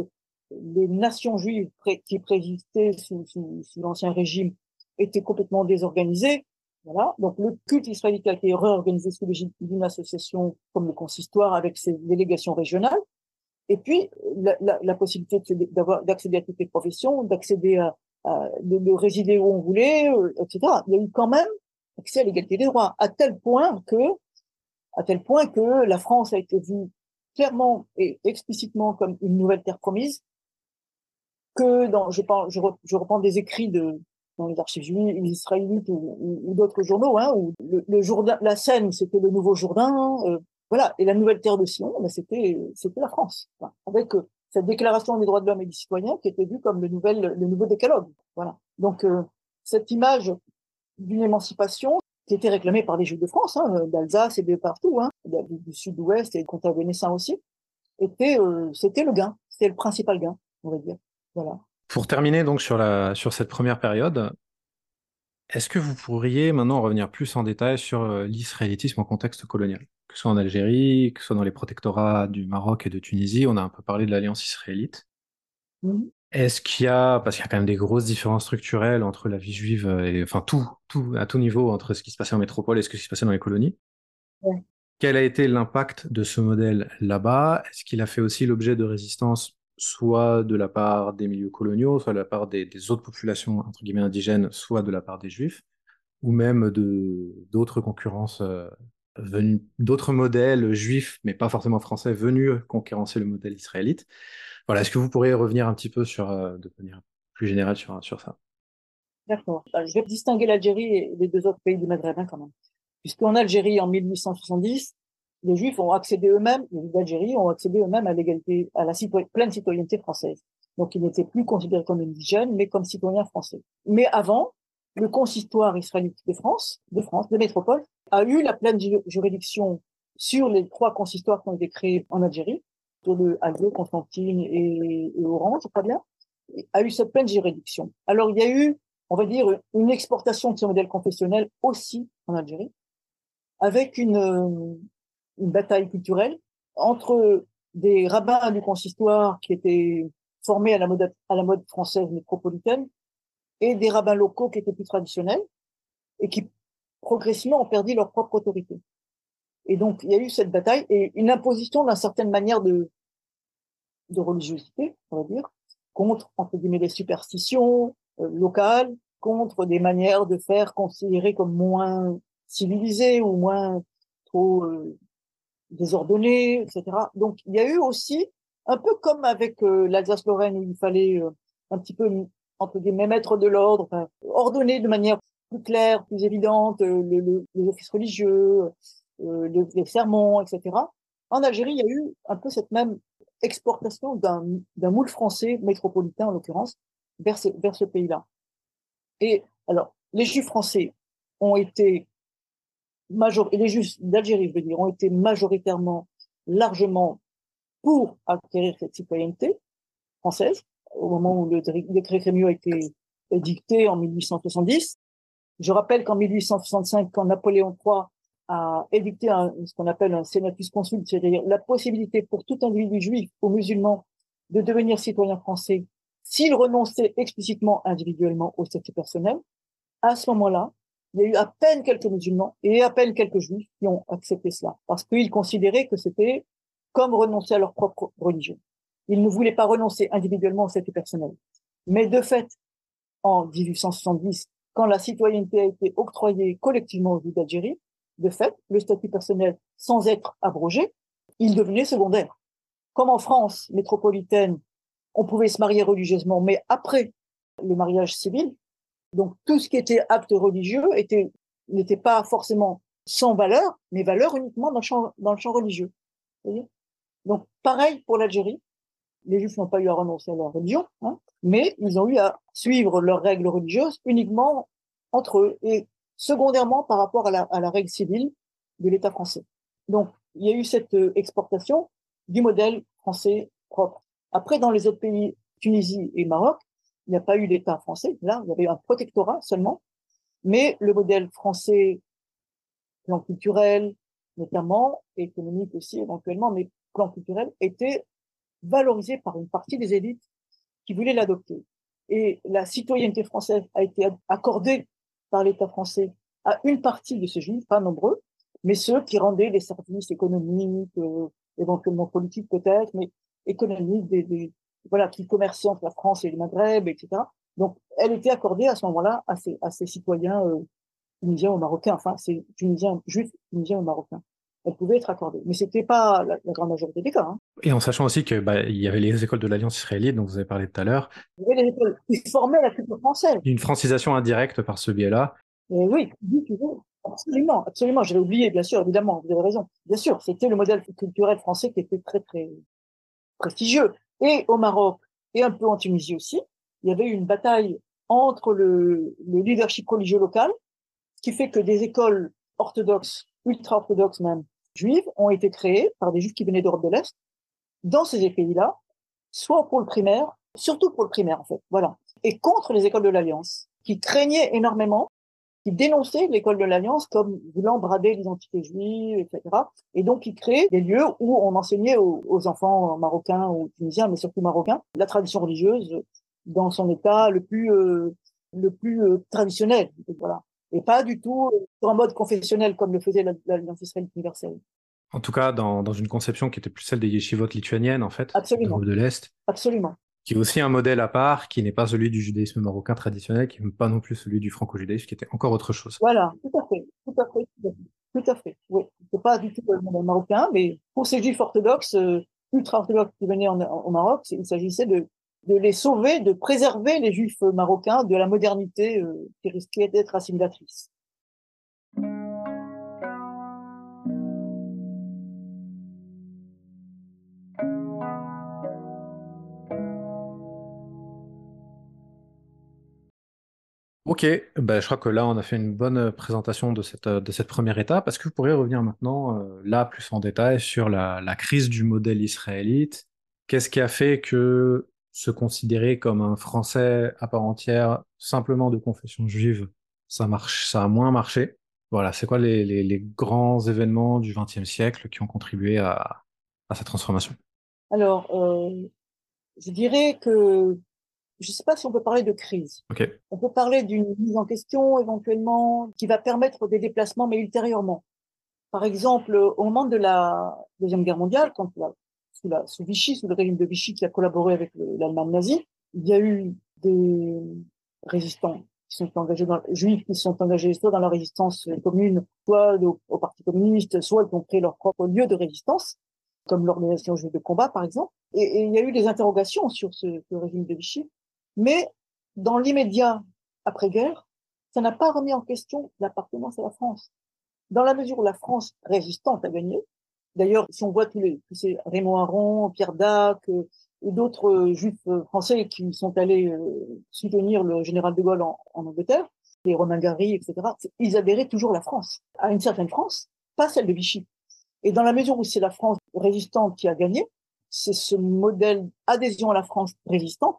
les nations juives qui préexistaient sous, sous, sous l'ancien régime étaient complètement désorganisées. Voilà. Donc le culte israélite a été réorganisé sous l'égide d'une association comme le consistoire avec ses délégations régionales. Et puis, la, la, la possibilité d'avoir, d'accéder à toutes les professions, d'accéder à, à de, résider où on voulait, euh, etc. Il y a eu quand même accès à l'égalité des droits, à tel point que, à tel point que la France a été vue clairement et explicitement comme une nouvelle terre promise, que dans, je, parle, je, je reprends des écrits de, dans les archives juives, israélites ou, ou, d'autres journaux, hein, où le, le Jourdain, la Seine, c'était le nouveau Jourdain, euh, voilà. Et la nouvelle terre de Sion, ben c'était c'était la France, avec euh, cette déclaration des droits de l'homme et des citoyens qui était vue comme le nouvel le nouveau décalogue. Voilà. Donc euh, cette image d'une émancipation qui était réclamée par les Juifs de France, hein, d'Alsace et de partout, hein, du, sud-ouest et comté vénessin aussi, était euh, c'était le gain, c'était le principal gain, on va dire. Voilà. Pour terminer donc sur la sur cette première période, est-ce que vous pourriez maintenant revenir plus en détail sur l'israélitisme en contexte colonial? Ce soit en Algérie, que ce soit dans les protectorats du Maroc et de Tunisie, on a un peu parlé de l'alliance israélite. Mmh. Est-ce qu'il y a, parce qu'il y a quand même des grosses différences structurelles entre la vie juive et, enfin, tout, tout, à tout niveau, entre ce qui se passait en métropole et ce qui se passait dans les colonies? Quel a été l'impact de ce modèle là-bas? Est-ce qu'il a fait aussi l'objet de résistance, soit de la part des milieux coloniaux, soit de la part des, des autres populations, entre guillemets, indigènes, soit de la part des juifs, ou même de d'autres concurrences euh, d'autres modèles juifs, mais pas forcément français, venus concurrencer le modèle israélite. Voilà, est-ce que vous pourriez revenir un petit peu sur, euh, de manière plus générale sur, sur ça? D'accord. Je vais distinguer l'Algérie et les deux autres pays du Maghreb hein, quand même. Puisqu'en Algérie, en 1870, les Juifs ont accédé eux-mêmes, les Juifs d'Algérie ont accédé eux-mêmes à l'égalité, à la pleine citoyenneté française. Donc ils n'étaient plus considérés comme indigènes, mais comme citoyens français. Mais avant, le consistoire israélite de France, de France, de métropole, a eu la pleine juridiction sur les trois consistoires qui ont été créés en Algérie, de Alger, Constantine et, et Oran, je crois bien, a eu cette pleine juridiction. Alors il y a eu, on va dire, une exportation de ce modèle confessionnel aussi en Algérie, avec une, une bataille culturelle entre des rabbins du consistoire qui étaient formés à la mode, à la mode française métropolitaine et des rabbins locaux qui étaient plus traditionnels et qui progressivement ont perdu leur propre autorité. Et donc, il y a eu cette bataille et une imposition d'une certaine manière de, de religiosité, on va dire, contre, entre guillemets, les superstitions euh, locales, contre des manières de faire considérées comme moins civilisées ou moins trop euh, désordonnées, etc. Donc, il y a eu aussi, un peu comme avec euh, l'Alsace-Lorraine, où il fallait euh, un petit peu entre guillemets, mettre de l'ordre, enfin, ordonner de manière plus claire, plus évidente euh, le, les offices religieux, euh, les, les, sermons, etc. En Algérie, il y a eu un peu cette même exportation d'un moule français métropolitain, en l'occurrence, vers vers ce pays-là. Et alors, les Juifs français ont été major les Juifs d'Algérie, je veux dire, ont été majoritairement, largement pour acquérir cette citoyenneté française au moment où le décret Crémieux a été dicté en 1870. Je rappelle qu'en 1865, quand Napoléon III a édicté ce qu'on appelle un senatus consul, c'est-à-dire la possibilité pour tout individu juif ou musulman de devenir citoyen français s'il renonçait explicitement individuellement au statut personnel, à ce moment-là, il y a eu à peine quelques musulmans et à peine quelques juifs qui ont accepté cela, parce qu'ils considéraient que c'était comme renoncer à leur propre religion. Ils ne voulaient pas renoncer individuellement au statut personnel. Mais de fait, en 1870, quand la citoyenneté a été octroyée collectivement aux Juifs d'Algérie, de fait, le statut personnel, sans être abrogé, il devenait secondaire. Comme en France métropolitaine, on pouvait se marier religieusement, mais après le mariage civil, donc tout ce qui était acte religieux était n'était pas forcément sans valeur, mais valeur uniquement dans le champ, dans le champ religieux. Donc pareil pour l'Algérie. Les Juifs n'ont pas eu à renoncer à leur religion, hein, mais ils ont eu à suivre leurs règles religieuses uniquement entre eux et secondairement par rapport à la, règle civile de l'État français. Donc il y a eu cette euh, exportation du modèle français propre. Après, dans les autres pays, Tunisie et Maroc, il n'y a pas eu d'État français. Là, il y avait un protectorat seulement. Mais le modèle français, plan culturel, notamment, économique aussi éventuellement, mais plan culturel, était valorisé par une partie des élites qui voulaient l'adopter. Et la citoyenneté française a été accordée par l'État français à une partie de ces juifs, pas nombreux, mais ceux qui rendaient les services économiques, euh, éventuellement politiques peut-être, mais économiques, des, des, voilà, qui commerçaient entre la France et le Maghreb, etc. Donc, elle était accordée à ce moment-là à ces, ces citoyens euh, tunisiens ou marocains, enfin, c'est tunisiens, juifs tunisiens ou marocains. Elle pouvait être accordée, mais c'était pas la, la, grande majorité des cas. Hein. Et en sachant aussi que bah, y avait les écoles de l'Alliance israélite, dont vous avez parlé tout à l'heure. Il y avait les écoles qui formaient la culture française. Une francisation indirecte par ce biais-là. Oui, absolument, absolument. J'avais oublié, bien sûr, évidemment, vous avez raison. Bien sûr, c'était le modèle culturel français qui était très, très prestigieux. Et au Maroc, et un peu en Tunisie aussi, il y avait une bataille entre le, le leadership religieux local, qui fait que des écoles orthodoxes, ultra-orthodoxes même, juives, ont été créées par des juifs qui venaient d'Europe de l'Est, dans ces pays-là, soit pour le primaire, surtout pour le primaire en fait, voilà, et contre les écoles de l'Alliance, qui craignaient énormément qui dénonçait l'école de l'Alliance comme voulant brader l'identité juive, etc. Et donc, il crée des lieux où on enseignait aux, aux, enfants marocains ou tunisiens, mais surtout marocains, la tradition religieuse dans son état le plus euh, le plus euh, traditionnel, voilà. Et pas du tout en mode confessionnel comme le faisait l'Alliance israélite universelle. En tout cas, dans, dans, une conception qui était plus celle des yeshivot lituaniennes, en fait, Absolument. de l'Est. Absolument qui est aussi un modèle à part, qui n'est pas celui du judaïsme marocain traditionnel, qui n'est pas non plus celui du franco-judaïsme, qui était encore autre chose. Voilà, tout à fait, tout à fait, tout à fait. Oui, c'est pas du tout le modèle marocain, mais pour ces juifs orthodoxes, euh, ultra-orthodoxes qui venaient en, au Maroc, il s'agissait de, de les sauver, de préserver les juifs marocains de la modernité euh, qui risquait d'être assimilatrice. Ok, bah, je crois que là on a fait une bonne présentation de cette, de cette première étape. Est-ce que vous pourriez revenir maintenant, euh, là plus en détail, sur la, la crise du modèle israélite? Qu'est-ce qui a fait que se considérer comme un Français à part entière, simplement de confession juive, ça marche, ça a moins marché Voilà, c'est quoi les, les, les, grands événements du XXe siècle qui ont contribué à, à cette transformation? Alors, euh, je dirais que je ne sais pas si on peut parler de crise. Okay. On peut parler d'une mise en question éventuellement qui va permettre des déplacements, mais ultérieurement. Par exemple, au moment de la Deuxième Guerre mondiale, quand la, sous, Vichy, sous le régime de Vichy qui a collaboré avec l'Allemagne nazie, il y a eu des résistants qui sont engagés dans, juifs qui sont engagés soit dans la résistance commune, soit au, Parti communiste, soit qui ont créé leur propre lieu de résistance, comme l'organisation juive de combat, par exemple. Et, et, il y a eu des interrogations sur ce, ce régime de Vichy. Mais dans l'immédiat après-guerre, ça n'a pas remis en question l'appartenance à la France. Dans la mesure où la France résistante a gagné, d'ailleurs, si on voit tous les, tous ces Raymond Aron, Pierre Dac euh, et d'autres euh, juifs euh, français qui sont allés euh, soutenir le général de Gaulle en, en Angleterre, les Romain Gary, etc., ils adhéraient toujours à la France, à une certaine France, pas celle de Vichy. Et dans la mesure où c'est la France résistante qui a gagné, c'est ce modèle adhésion à la France résistante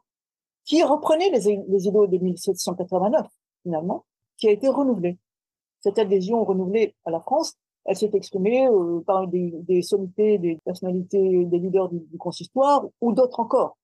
qui reprenait les, les idéaux de 1789, finalement, qui a été renouvelé. Cette adhésion renouvelée à la France, elle s'est exprimée euh, par des, des, sommités, des personnalités, des leaders du, du consistoire ou d'autres encore.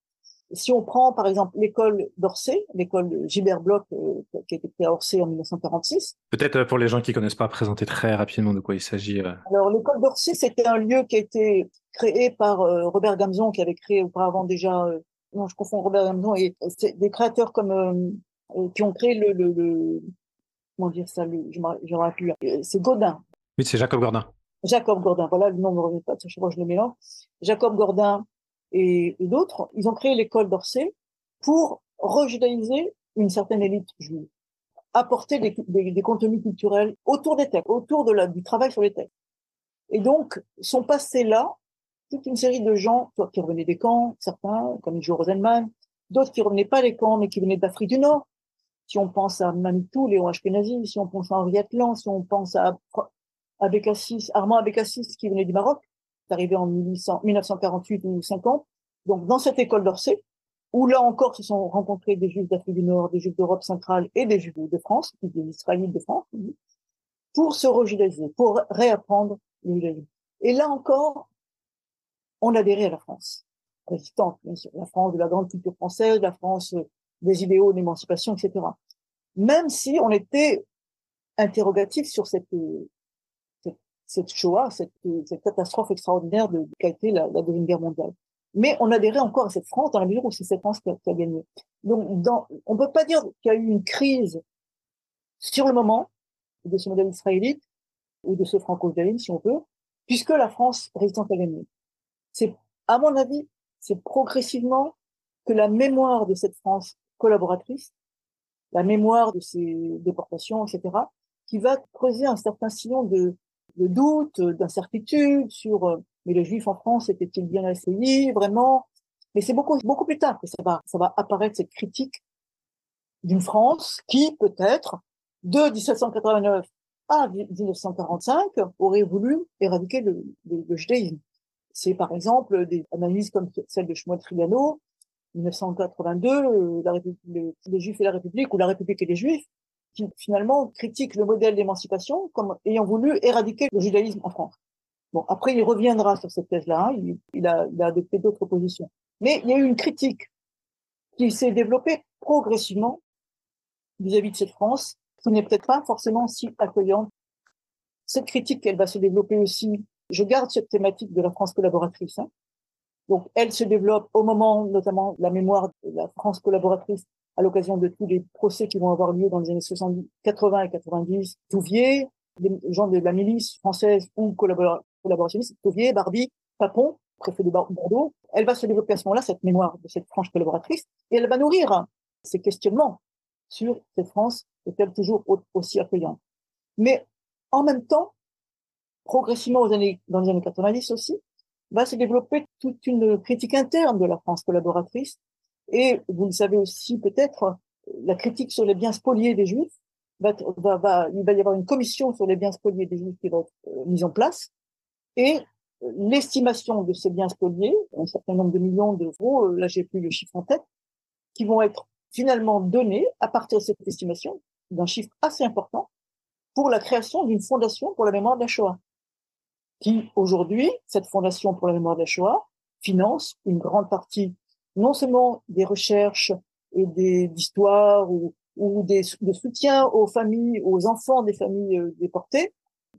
Si on prend par exemple l'école d'Orsay, l'école Gilbert Bloch euh, qui a été créée à Orsay en 1946. Peut-être euh, pour les gens qui connaissent pas, présenter très rapidement de quoi il s'agit. Euh. Alors l'école d'Orsay, c'était un lieu qui a été créé par Robert Gamzon, qui avait créé auparavant déjà. non, je confonds Robert Gamzon et des créateurs comme qui ont créé le, le, comment dire ça, le, je me rappelle C'est Godin. Oui, c'est Jacob Gordin. Jacob Gordin, voilà, le nom ne me revient pas, je crois que je le mélange. Jacob Gordin et, d'autres, ils ont créé l'école d'Orsay pour rejudaïser une certaine élite juive, apporter des, contenus culturels autour des textes, autour du travail sur les textes. Et donc, sont passés là toute une série de gens, qui revenaient des camps, certains, comme Joe Rosenman, d'autres qui revenaient pas des camps, mais qui venaient d'Afrique du Nord. Si on pense à Manitou, Léon Ashkenazi, si on pense à Henri Atlan, si on pense à Armand Abécassis qui venait du Maroc, c'est arrivé en 1948 ou 50. Donc, dans cette école d'Orsay, où là encore se sont rencontrés des Juifs d'Afrique du Nord, des Juifs d'Europe centrale et des Juifs de France, des Israélites de France, pour se rejudaïser, pour réapprendre le judaïsme. Et là encore, on adhérait à la France, résistante, bien sûr, la France de la grande culture française, la France des idéaux d'émancipation, etc. Même si on était interrogatif sur cette cette Shoah, cette, cette catastrophe extraordinaire de, qu'a été la, Deuxième Guerre mondiale. Mais on adhérait encore à cette France dans la mesure où c'est cette France qui a, gagné. Donc, on peut pas dire qu'il y a eu une crise sur le moment de ce modèle israélite ou de ce franco-israélien, si on veut, puisque la France résistante a gagné. C'est, à mon avis, c'est progressivement que la mémoire de cette France collaboratrice, la mémoire de ces déportations, etc., qui va creuser un certain sillon de, de doute, d'incertitude sur euh, mais les Juifs en France étaient-ils bien accueillis vraiment? Mais c'est beaucoup beaucoup plus tard que ça va ça va apparaître cette critique d'une France qui peut-être de 1789 à 1945 aurait voulu éradiquer le, le, judaïsme. C'est par exemple des analyses comme celle de Shmuel Trigano, 1982, euh, la les, les Juifs et la République ou la République et les Juifs, qui finalement critique le modèle d'émancipation comme ayant voulu éradiquer le judaïsme en France. Bon, après, il reviendra sur cette thèse-là, hein. il, a, adopté d'autres positions. Mais il y a eu une critique qui s'est développée progressivement vis-à-vis de cette France, qui n'est peut-être pas forcément si accueillante. Cette critique, elle va se développer aussi, je garde cette thématique de la France collaboratrice, hein. donc elle se développe au moment, notamment, la mémoire de la France collaboratrice à l'occasion de tous les procès qui vont avoir lieu dans les années 70, 80 et 90, Touvier, les gens de la milice française ou collaborationnistes, Touvier, Barbie, Papon, préfet de Bordeaux, elle va se développer à ce moment-là, cette mémoire de cette franche collaboratrice, et elle va nourrir ces questionnements sur cette France est-elle toujours aussi accueillante. Mais en même temps, progressivement aux années, dans les années 90 aussi, va se développer toute une critique interne de la France collaboratrice et vous le savez aussi peut-être, la critique sur les biens spoliés des Juifs, il va y avoir une commission sur les biens spoliés des Juifs qui va être euh, mise en place. Et euh, l'estimation de ces biens spoliés, un certain nombre de millions d'euros, euh, là j'ai plus le chiffre en tête, qui vont être finalement donnés à partir de cette estimation, d'un chiffre assez important, pour la création d'une fondation pour la mémoire de la Shoah, qui aujourd'hui, cette fondation pour la mémoire de la Shoah, finance une grande partie non seulement des recherches et des d'histoire ou, ou des, de soutien aux familles, aux enfants des familles euh, déportées,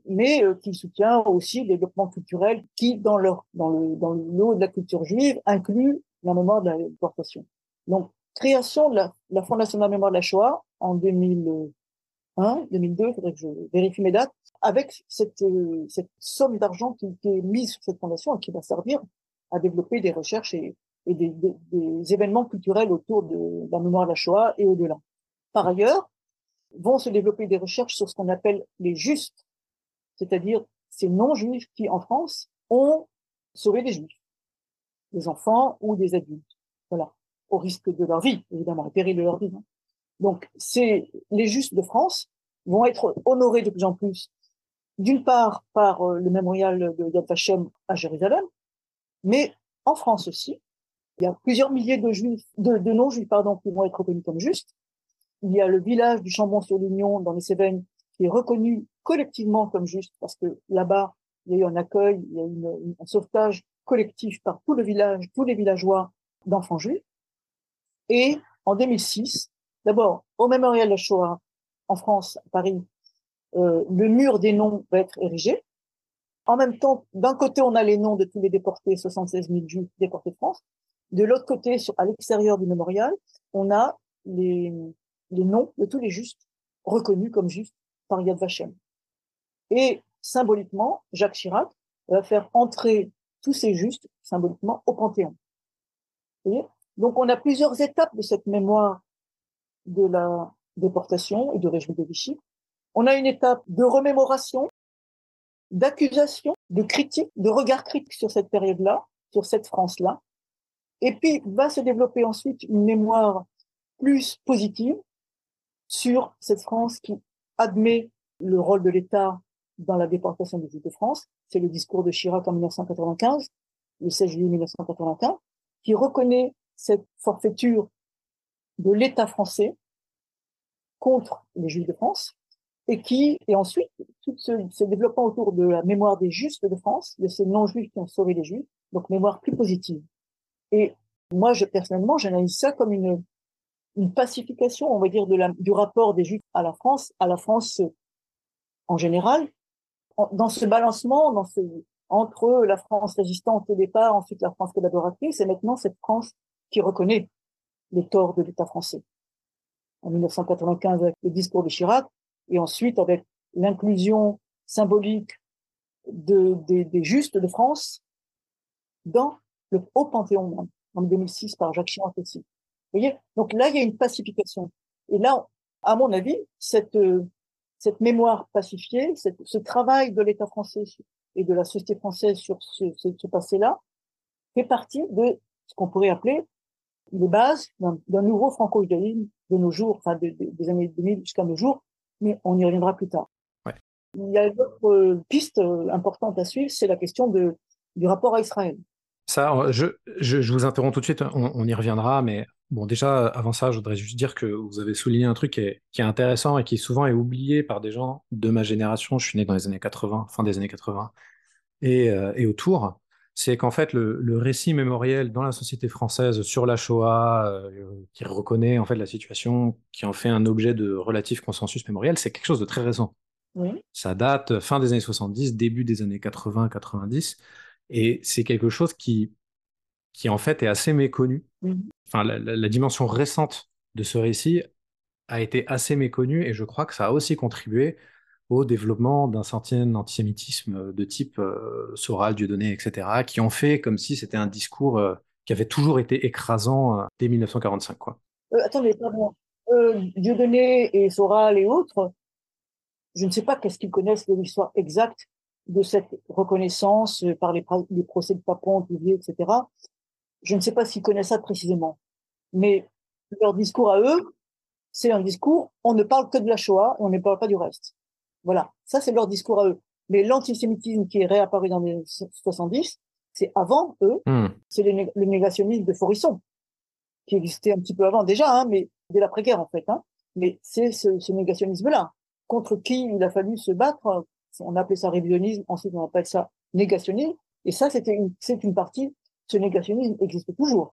mais euh, qui soutient aussi le développement culturel qui, dans leur dans le dans le lot de la culture juive, inclut la mémoire de la déportation. Donc, création de la, la Fondation de la mémoire de la Shoah en 2001, 2002, il faudrait que je vérifie mes dates, avec cette, euh, cette somme d'argent qui, qui, est mise sur cette fondation et qui va servir à développer des recherches et, et des, des, événements culturels autour de, la mémoire de la Shoah et au-delà. Par ailleurs, vont se développer des recherches sur ce qu'on appelle les justes, c'est-à-dire ces non-juifs qui, en France, ont sauvé des juifs, des enfants ou des adultes, voilà, au risque de leur vie, évidemment, au péril de leur vie. Hein. Donc, c'est les justes de France vont être honorés de plus en plus, d'une part par euh, le mémorial de Yad Vashem à Jérusalem, mais en France aussi, il y a plusieurs milliers de juifs, de, de non-juifs, pardon, qui vont être reconnus comme justes. Il y a le village du Chambon-sur-Lignon dans les Cévennes qui est reconnu collectivement comme juste parce que là-bas, il y a eu un accueil, il y a eu un sauvetage collectif par tout le village, tous les villageois d'enfants juifs. Et en 2006, d'abord, au mémorial de la Shoah, en France, à Paris, euh, le mur des noms va être érigé. En même temps, d'un côté, on a les noms de tous les déportés, 76 000 juifs déportés de France. De l'autre côté, à l'extérieur du mémorial, on a les, les noms de tous les justes reconnus comme justes par Yad Vashem. Et symboliquement, Jacques Chirac va faire entrer tous ces justes, symboliquement, au Panthéon. Donc, on a plusieurs étapes de cette mémoire de la déportation et de régime de Vichy. On a une étape de remémoration, d'accusation, de critique, de regard critique sur cette période-là, sur cette France-là. Et puis, va se développer ensuite une mémoire plus positive sur cette France qui admet le rôle de l'État dans la déportation des Juifs de France. C'est le discours de Chirac en 1995, le 16 juillet 1995, qui reconnaît cette forfaiture de l'État français contre les Juifs de France et qui, et ensuite, tout ce, ce autour de la mémoire des Justes de France, de ces non-juifs qui ont sauvé les Juifs, donc mémoire plus positive. Et moi, je, personnellement, j'analyse ça comme une, une pacification, on va dire, de la, du rapport des Juifs à la France, à la France en général, dans ce balancement, dans ce, entre la France résistante au départ, ensuite la France collaboratrice, et maintenant cette France qui reconnaît les torts de l'État français. En 1995 avec le discours de Chirac, et ensuite avec l'inclusion symbolique de, des, des justes de France dans le haut panthéon en 2006 par Jacques Chirac aussi. Vous voyez? Donc là, il y a une pacification. Et là, à mon avis, cette, cette mémoire pacifiée, ce travail de l'État français et de la société française sur ce, ce, passé-là, fait partie de ce qu'on pourrait appeler les bases d'un nouveau franco-judaïsme de nos jours, enfin des années 2000 jusqu'à nos jours, mais on y reviendra plus tard. Ouais. Il y a une autre piste importante à suivre, c'est la question de, du rapport à Israël. Ça, je, je, je, vous interromps tout de suite, on, on, y reviendra, mais bon, déjà, avant ça, je voudrais juste dire que vous avez souligné un truc qui est, qui est, intéressant et qui souvent est oublié par des gens de ma génération. Je suis né dans les années 80, fin des années 80, et, euh, et autour. C'est qu'en fait, le, le, récit mémoriel dans la société française sur la Shoah, euh, qui reconnaît en fait la situation, qui en fait un objet de relatif consensus mémoriel, c'est quelque chose de très récent. Oui. Ça date fin des années 70, début des années 80-90. Et c'est quelque chose qui, qui en fait est assez méconnu. Mmh. Enfin, la, la, la, dimension récente de ce récit a été assez méconnue et je crois que ça a aussi contribué au développement d'un certain antisémitisme de type euh, Soral, Dieudonné, etc., qui ont fait comme si c'était un discours euh, qui avait toujours été écrasant euh, dès 1945. Quoi. Euh, attendez, pardon. Dieudonné et Soral et autres, je ne sais pas qu'est-ce qu'ils connaissent de l'histoire exacte de cette reconnaissance euh, par les, les procès de Papon, Touvier, etc. Je ne sais pas s'ils connaissent ça précisément. Mais leur discours à eux, c'est un discours, on ne parle que de la Shoah on ne parle pas du reste. Voilà, ça c'est leur discours à eux. Mais l'antisémitisme qui est réapparu dans les 70, c'est avant eux, mm. c'est le, le, négationnisme de Forisson, qui existait un petit peu avant déjà, hein, mais dès l'après-guerre en fait. Hein. Mais c'est ce, ce négationnisme-là, contre qui il a fallu se battre on appelait ça révisionnisme, ensuite on appelle ça négationnisme, et ça une, c'est une partie, ce négationnisme existe toujours.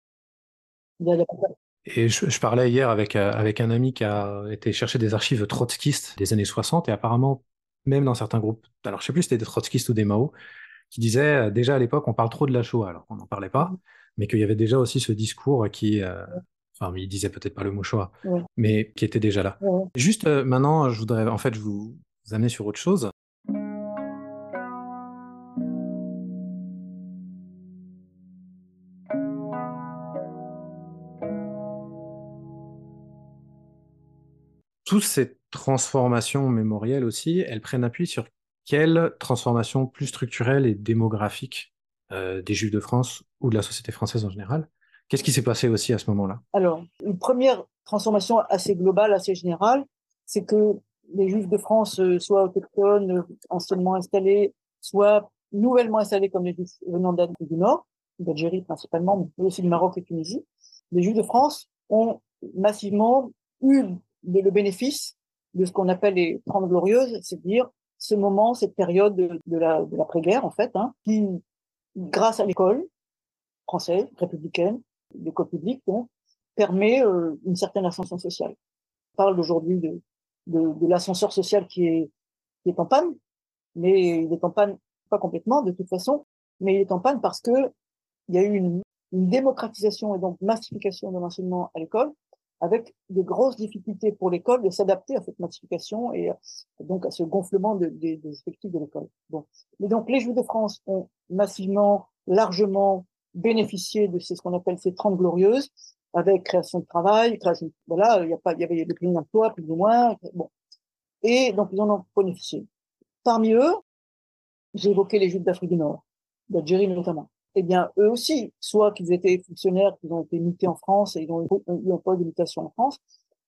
Et je, je, parlais hier avec, euh, avec un ami qui a été chercher des archives trotskistes des années 60, et apparemment, même dans certains groupes, alors je sais plus si c'était des trotskistes ou des Mao, qui disaient, euh, déjà à l'époque, on parle trop de la Shoah, alors on n'en parlait pas, mais qu'il y avait déjà aussi ce discours qui, euh, enfin, il disait peut-être pas le mot Shoah, ouais. mais qui était déjà là. Ouais. Juste euh, maintenant, je voudrais, en fait, je vous, vous amener sur autre chose. Toutes ces transformations mémorielles aussi, elles prennent appui sur quelle transformation plus structurelle et démographique euh, des Juifs de France ou de la société française en général? Qu'est-ce qui s'est passé aussi à ce moment-là? Alors, une première transformation assez globale, assez générale, c'est que les Juifs de France euh, soient autochtones, anciennement installés, soit nouvellement installés comme les Juifs venant d'Afrique du Nord, d'Algérie principalement, mais aussi du Maroc et Tunisie. Les Juifs de France ont massivement eu le bénéfice de ce qu'on appelle les Trente Glorieuses, c'est-à-dire ce moment, cette période de, de la de l'après-guerre en fait, hein, qui, grâce à l'école française, républicaine, l'école publique, donc, permet une certaine ascension sociale. On parle aujourd'hui de, de, de l'ascenseur social qui est, qui est en panne, mais il est en panne pas complètement de toute façon, mais il est en panne parce que il y a eu une, une démocratisation et donc massification de l'enseignement à l'école, avec des grosses difficultés pour l'école de s'adapter à cette massification et donc à ce gonflement de, des effectifs de l'école. Bon. Mais donc les Juifs de France ont massivement, largement bénéficié de ce qu'on appelle ces trente glorieuses, avec création de travail, création, voilà, il y a pas, il y avait le plein d'emploi plus ou moins, bon. Et donc ils en ont bénéficié. Parmi eux, j'ai évoqué les Juifs d'Afrique du Nord, d'Algérie notamment eh bien, eux aussi, soit qu'ils étaient fonctionnaires, qu'ils ont été mutés en France et ils ont eu un poste de mutation en France,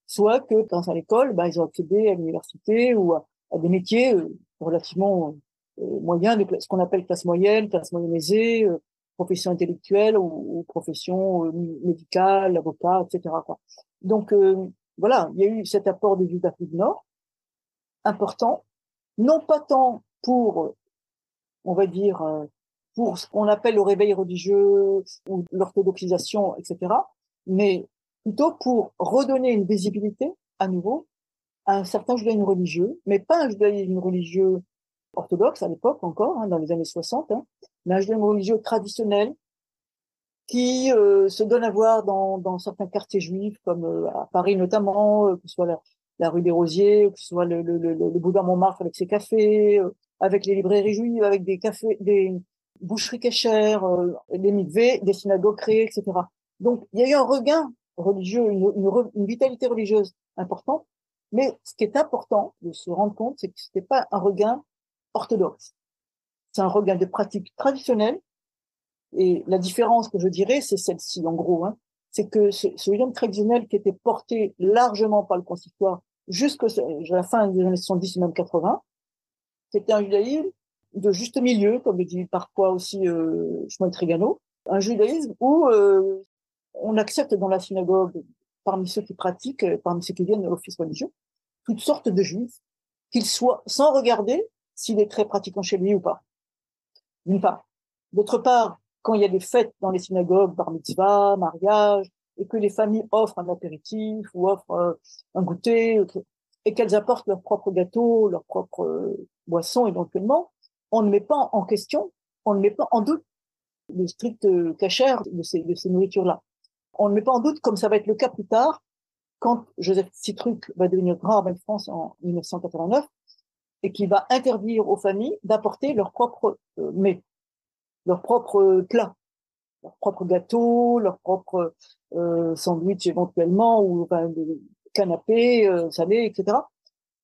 soit que, quand à l'école, bah, ils ont accédé à l'université ou à, des métiers euh, relativement euh, moyens, ce qu'on appelle classe moyenne, classe moyenne aisée, euh, profession intellectuelle ou, profession médicale, avocat, etc. Donc, voilà, il y a eu cet apport des Juifs d'Afrique du Nord, important, non pas tant pour, on va dire, pour ce qu'on appelle le réveil religieux ou l'orthodoxisation, etc., mais plutôt pour redonner une visibilité à nouveau à un certain judaïsme religieux, mais pas un judaïsme religieux orthodoxe à l'époque encore, hein, dans les années 60, hein, mais un judaïsme religieux traditionnel qui euh, se donne à voir dans, certains quartiers juifs, comme euh, à Paris notamment, euh, que ce soit la, rue des Rosiers, que ce soit le, le, le, le Bouddha Montmartre avec ses cafés, avec les librairies juives, avec des cafés, des, boucheries cachères, euh, des mikvés, des synagogues créées, etc. Donc, il y a eu un regain religieux, une, une, vitalité religieuse importante. Mais ce qui est important de se rendre compte, c'est que ce n'était pas un regain orthodoxe. C'est un regain de pratiques traditionnelles. Et la différence que je dirais, c'est celle-ci, en gros. Hein, c'est que ce, ce judaïsme traditionnel qui était porté largement par le consistoire jusqu'à la fin des années 70, même 80, c'était un judaïsme de juste milieu, comme dit parfois aussi euh, Trigano, un judaïsme où euh, on accepte dans la synagogue, parmi ceux qui pratiquent, euh, parmi ceux qui viennent à l'office religieux, toutes sortes de juifs, qu'ils soient, sans regarder s'il est très pratiquant chez lui ou pas. D'une part. D'autre part, quand il y a des fêtes dans les synagogues, bar mitzvah, mariage, et que les familles offrent un apéritif ou offrent euh, un goûter, et qu'elles apportent leur propre gâteau, leur propre boisson éventuellement, on ne met pas en question, on ne met pas en doute le strict euh, cachère de ces, de ces nourritures-là. On ne met pas en doute, comme ça va être le cas plus tard, quand Joseph Citruc va devenir grand en France en 1989, et qui va interdire aux familles d'apporter leur propre euh, mets, leur propre euh, plat, leur propre gâteau, leur propre euh, sandwich éventuellement, ou enfin, canapé euh, etc.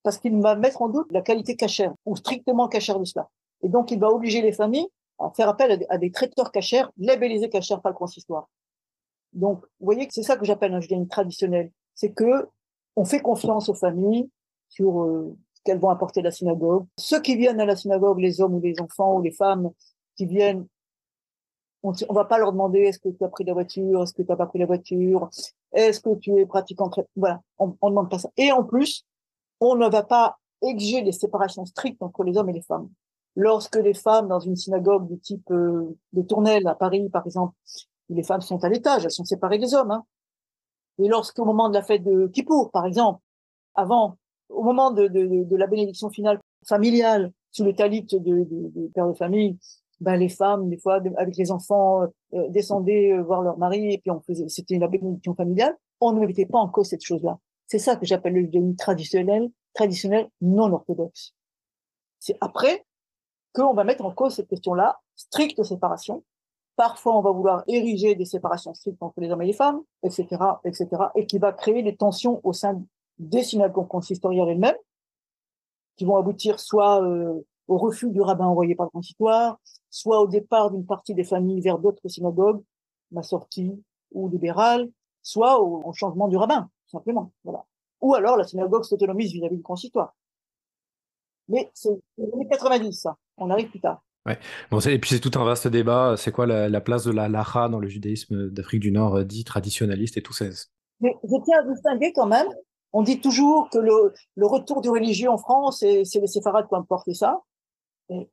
Parce qu'il va mettre en doute la qualité cachère, ou strictement cachère de cela. Et donc, il va obliger les familles à faire appel à des, traiteurs cachers, labellisés cachers par le consistoire. Donc, vous voyez que c'est ça que j'appelle un judaïsme traditionnel. C'est que on fait confiance aux familles sur euh, ce qu'elles vont apporter à la synagogue. Ceux qui viennent à la synagogue, les hommes ou les enfants ou les femmes qui viennent, on ne va pas leur demander est-ce que tu as pris la voiture, est-ce que tu n'as pas pris la voiture, est-ce que tu es pratiquant. Voilà, on ne demande pas ça. Et en plus, on ne va pas exiger des séparations strictes entre les hommes et les femmes lorsque les femmes dans une synagogue du type euh, de Tournelle à Paris, par exemple, les femmes sont à l'étage, elles sont séparées des hommes. Hein. Et lorsqu'au moment de la fête de Kippour, par exemple, avant, au moment de, de, de la bénédiction finale familiale, sous le talit de, de, père de famille, ben les femmes, des fois, avec les enfants, euh, descendaient euh, voir leur mari, et puis on faisait, c'était la bénédiction familiale. On ne mettait pas en cause cette chose-là. C'est ça que j'appelle le judaïsme traditionnel, traditionnel non orthodoxe. C'est après, qu'on va mettre en cause cette question-là, stricte séparation. Parfois, on va vouloir ériger des séparations strictes entre les hommes et les femmes, etc., etc., et qui va créer des tensions au sein des synagogues consistoriales elles-mêmes, qui vont aboutir soit euh, au refus du rabbin envoyé par le consistoire, soit au départ d'une partie des familles vers d'autres synagogues, la sortie ou libérale, soit au, changement du rabbin, simplement. Voilà. Ou alors la synagogue s'autonomise vis-à-vis du consistoire. Mais c'est les années 90, ça on arrive plus tard. Ouais. Bon, et puis c'est tout un vaste débat. C'est quoi la, place de la lacha dans le judaïsme d'Afrique du Nord dit traditionnaliste et tout ça? Mais je tiens à distinguer quand même. On dit toujours que le, le retour du religieux en France, c'est les séfarades qui ont importé ça.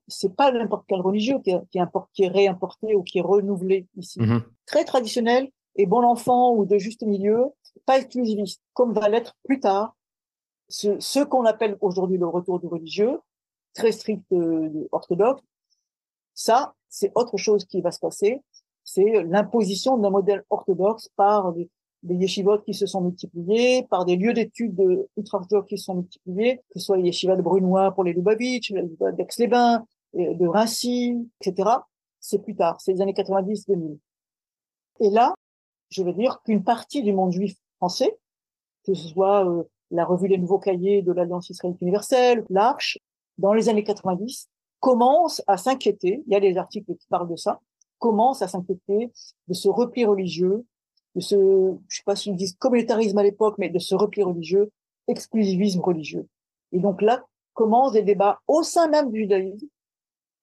C'est pas n'importe quel religieux qui, qui, importe, qui, est réimporté ou qui est renouvelé ici. Mm-hmm. Très traditionnel, et bon enfant ou de juste milieu, pas exclusiviste, comme va l'être plus tard ce, ce qu'on appelle aujourd'hui le retour du religieux, très strict euh, orthodoxe. Ça, c'est autre chose qui va se passer. C'est l'imposition d'un modèle orthodoxe par des, des yeshivot qui se sont multipliés, par des lieux d'études ultra-orthodoxes qui se sont multipliés, que ce soit les yeshivas de Brunois pour les Lubavitch, d'Aix-les-Bains, de Rincy, etc. C'est plus tard, c'est les années 90-2000. Et là, je veux dire qu'une partie du monde juif français, que ce soit euh, la revue des nouveaux cahiers de l'Alliance israélite universelle, l'Arche, dans les années 90, commence à s'inquiéter, il y a des articles qui parlent de ça, commence à s'inquiéter de ce repli religieux, de ce, je sais pas si on dit communautarisme à l'époque, mais de ce repli religieux, exclusivisme religieux. Et donc là, commencent des débats au sein même du judaïsme,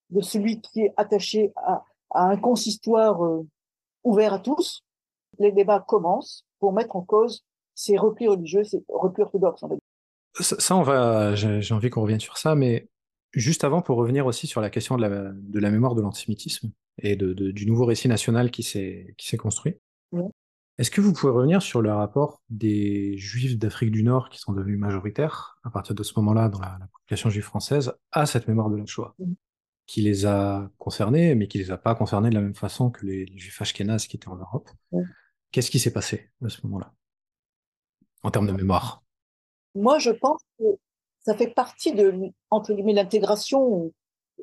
de celui qui est attaché à, un consistoire euh, ouvert à tous. Les débats commencent pour mettre en cause ces replis religieux, ces replis orthodoxes. Ça, on va, j'ai envie qu'on revienne sur ça, mais juste avant, pour revenir aussi sur la question de la, de la mémoire de l'antisémitisme et de, du nouveau récit national qui s'est construit. Est-ce que vous pouvez revenir sur le rapport des Juifs d'Afrique du Nord qui sont devenus majoritaires à partir de ce moment-là dans la, population juive française à cette mémoire de la Shoah, qui les a concernés, mais qui les a pas concernés de la même façon que les, Juifs ashkénazes qui étaient en Europe. Qu'est-ce qui s'est passé à ce moment-là? En termes de mémoire Moi, je pense que ça fait partie de entre guillemets l'intégration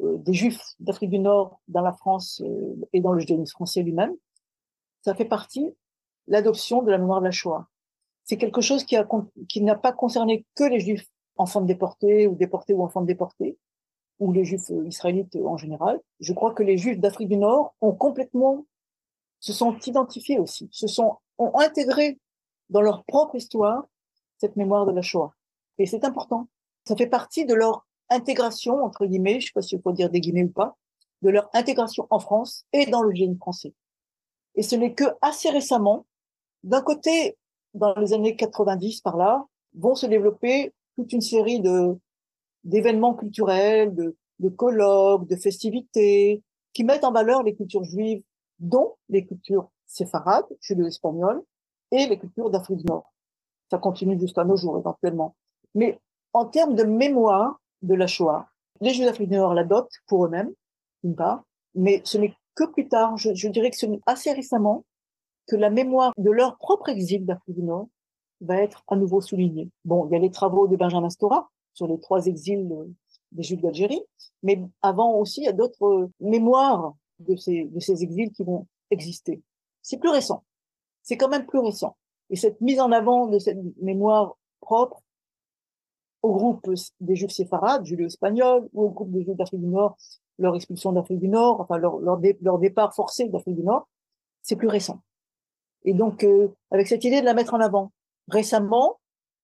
euh, des Juifs d'Afrique du Nord dans la France euh, et dans le judaïsme français lui-même. Ça fait partie l'adoption de la mémoire de la Shoah. C'est quelque chose qui, qui n'a pas concerné que les Juifs enfants de déportés ou déportés ou enfants de déportés, ou les Juifs euh, israélites en général. Je crois que les Juifs d'Afrique du Nord ont complètement se sont identifiés aussi, se sont ont intégré dans leur propre histoire cette mémoire de la Shoah. Et c'est important. Ça fait partie de leur intégration entre guillemets, je sais pas si on peut dire des guillemets ou pas, de leur intégration en France et dans le génie français. Et ce n'est que assez récemment d'un côté, dans les années 90 par là, vont se développer toute une série de d'événements culturels, de, de colloques, de festivités, qui mettent en valeur les cultures juives, dont les cultures séfarades, judéo-espagnoles, et les cultures d'Afrique du Nord. Ça continue jusqu'à nos jours, éventuellement. Mais en termes de mémoire de la Shoah, les Juifs d'Afrique du Nord l'adoptent pour eux-mêmes, d'une part, mais ce n'est que plus tard, je, dirais que c'est assez récemment, que la mémoire de leur propre exil d'Afrique du Nord va être à nouveau soulignée. Bon, il y a les travaux de Benjamin Stora sur les trois exils des Juifs d'Algérie, mais avant aussi, il y a d'autres mémoires de ces exils qui vont exister. C'est plus récent. C'est quand même plus récent. Et cette mise en avant de cette mémoire propre au groupe des Juifs séfarades, judéo-espagnols, ou au groupe des Juifs d'Afrique du Nord, leur expulsion d'Afrique du Nord, enfin leur, leur, départ forcé d'Afrique du Nord, c'est plus récent. Et donc, euh, avec cette idée de la mettre en avant. Récemment,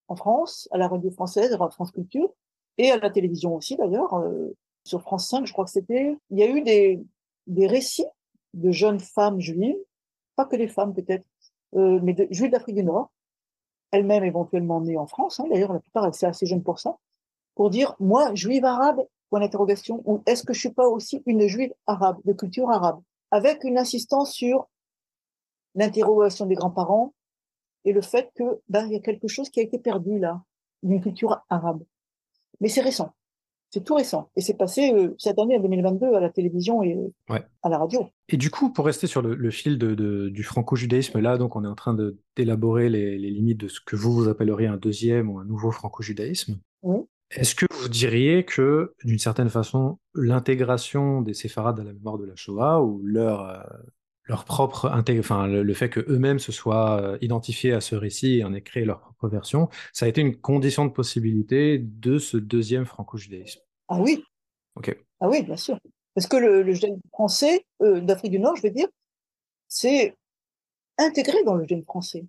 en France, à la radio française, à France Culture, et à la télévision aussi d'ailleurs, euh, sur France 5, je crois que c'était, il y a eu des, des récits de jeunes femmes juives, pas que des femmes peut-être, euh, mais de, juives d'Afrique du Nord, elles-mêmes éventuellement nées en France, hein, d'ailleurs la plupart c'est assez jeune pour ça, pour dire, moi, juive arabe, point d'interrogation, ou est-ce que je suis pas aussi une juive arabe, de culture arabe, avec une insistance sur l'interrogation des grands-parents et le fait que il y a quelque chose qui a été perdu là, d'une culture arabe. Mais c'est récent. C'est tout récent. Et c'est passé euh, cette année, en 2022, à la télévision et à la radio. Et du coup, pour rester sur le, fil de, du franco-judaïsme, là, donc on est en train d'élaborer les, les, limites de ce que vous, vous appelleriez un deuxième ou un nouveau franco-judaïsme. Oui. Est-ce que vous diriez que, d'une certaine façon, l'intégration des séfarades à la mémoire de la Shoah ou leur euh, leur propre enfin le, fait que eux-mêmes se soient euh, identifiés à ce récit et en aient créé leur propre version, ça a été une condition de possibilité de ce deuxième franco-judaïsme. Ah oui. Ok. Ah oui, bien sûr. Parce que le, le judaïsme français euh, d'Afrique du Nord, je veux dire, c'est intégré dans le judaïsme français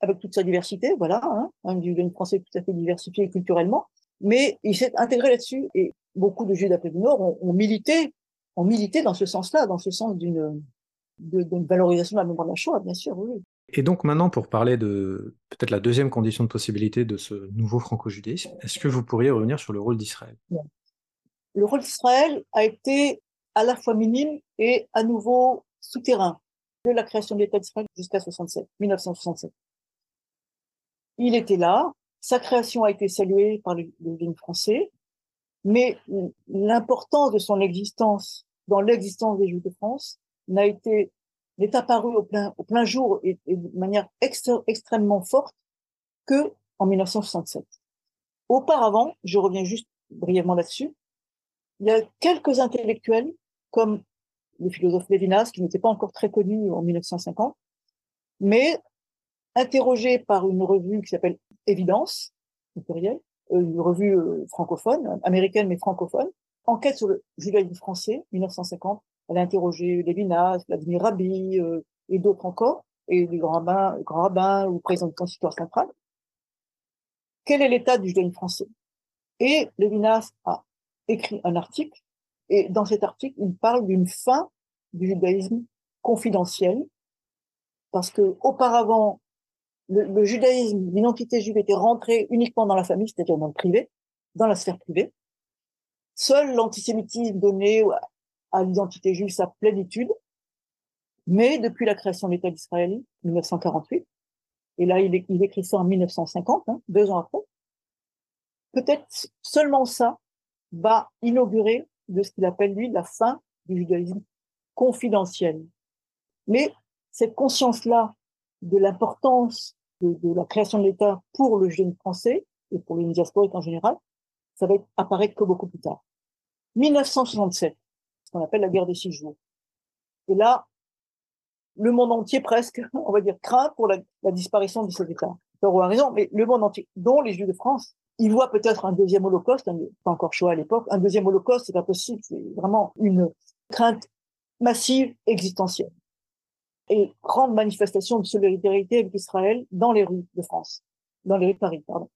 avec toute sa diversité, voilà, hein, un judaïsme français tout à fait diversifié culturellement, mais il s'est intégré là-dessus et beaucoup de juifs d'Afrique du Nord ont, ont milité, ont milité dans ce sens-là, dans ce sens d'une de, valorisation de la mémoire de la Shoah, bien sûr, oui. Et donc maintenant, pour parler de peut-être la deuxième condition de possibilité de ce nouveau franco-judaïsme, est-ce que vous pourriez revenir sur le rôle d'Israël? Le rôle d'Israël a été à la fois minime et à nouveau souterrain. de la création de l'État d'Israël jusqu'à 67, 1967. Il était là, sa création a été saluée par le, le français, mais l'importance de son existence dans l'existence des Juifs de France n'a été n'est apparu au plein, au plein jour et, de manière extrêmement forte que en 1967. Auparavant, je reviens juste brièvement là-dessus, il y a quelques intellectuels comme le philosophe Lévinas, qui n'était pas encore très connu en 1950, mais interrogé par une revue qui s'appelle Évidence, euh, une revue euh, francophone, américaine mais francophone, enquête sur le judaïsme français, 1950. Elle a interrogé Lévinas, Vladimir Rabbi euh, et d'autres encore, et les grands rabbins, grands rabbins ou présidents du consistoire central. Quel est l'état du judaïsme français? Et Lévinas a écrit un article, et dans cet article, il parle d'une fin du judaïsme confidentiel, parce que auparavant, le, judaïsme, l'identité juive était rentrée uniquement dans la famille, c'est-à-dire dans le privé, dans la sphère privée. Seul l'antisémitisme donnait à l'identité juive sa plénitude, mais depuis la création de l'État d'Israël, 1948, et là il, écrit ça en 1950, hein, deux ans après, peut-être seulement ça va inaugurer de ce qu'il appelle lui la fin du judaïsme confidentiel. Mais cette conscience-là de l'importance de, la création de l'État pour le jeune français et pour les diasporique en général, ça va apparaître que beaucoup plus tard. 1967, ce qu'on appelle la guerre des six jours. Et là, le monde entier presque, on va dire, craint pour la, disparition de cet État. Thoreau a raison, mais le monde entier, dont les Juifs de France, ils voient peut-être un deuxième holocauste, pas encore chaud à l'époque, un deuxième holocauste, c'est pas possible, c'est vraiment une crainte massive, existentielle et grande manifestation de solidarité avec Israël dans les rues de France, dans les rues de Paris, pardon.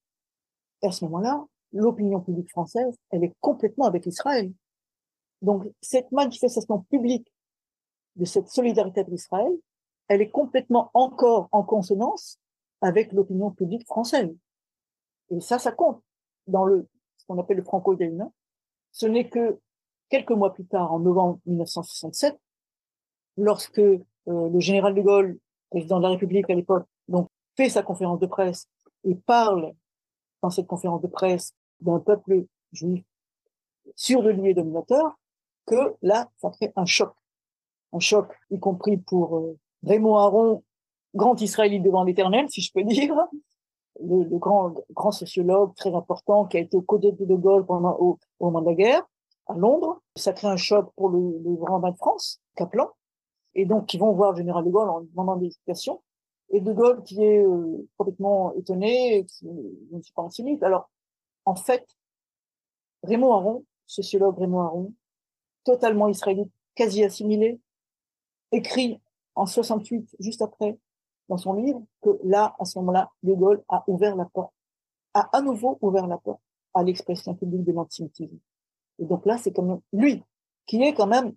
Et à ce moment-là, l'opinion publique française, elle est complètement avec Israël. Donc, cette manifestation publique de cette solidarité avec Israël, elle est complètement encore en consonance avec l'opinion publique française. Et ça, ça compte dans le, ce qu'on appelle le franco italien Ce n'est que quelques mois plus tard, en novembre 1967, lorsque euh, le général de Gaulle, président de la République à l'époque, donc fait sa conférence de presse et parle dans cette conférence de presse d'un peuple juif sûr de lui et dominateur, que là, ça crée un choc. Un choc, y compris pour euh, Raymond Aron, grand israélite devant l'éternel, si je peux dire, le, grand, grand sociologue très important qui a été au côté de De Gaulle pendant, au, moment de la guerre, à Londres. Ça crée un choc pour le, grand bain de France, Kaplan, et donc qui vont voir le général de Gaulle en demandant des explications. Et de Gaulle qui est euh, complètement étonné, qui ne suis pas antisémite. Alors, en fait, Raymond Aron, sociologue Raymond Aron, totalement israélite, quasi assimilé, écrit en 68, juste après, dans son livre, que là, à ce moment-là, De Gaulle a ouvert la porte, a à nouveau ouvert la porte à l'expression publique de l'antisémitisme. Et donc là, c'est comme lui, qui est quand même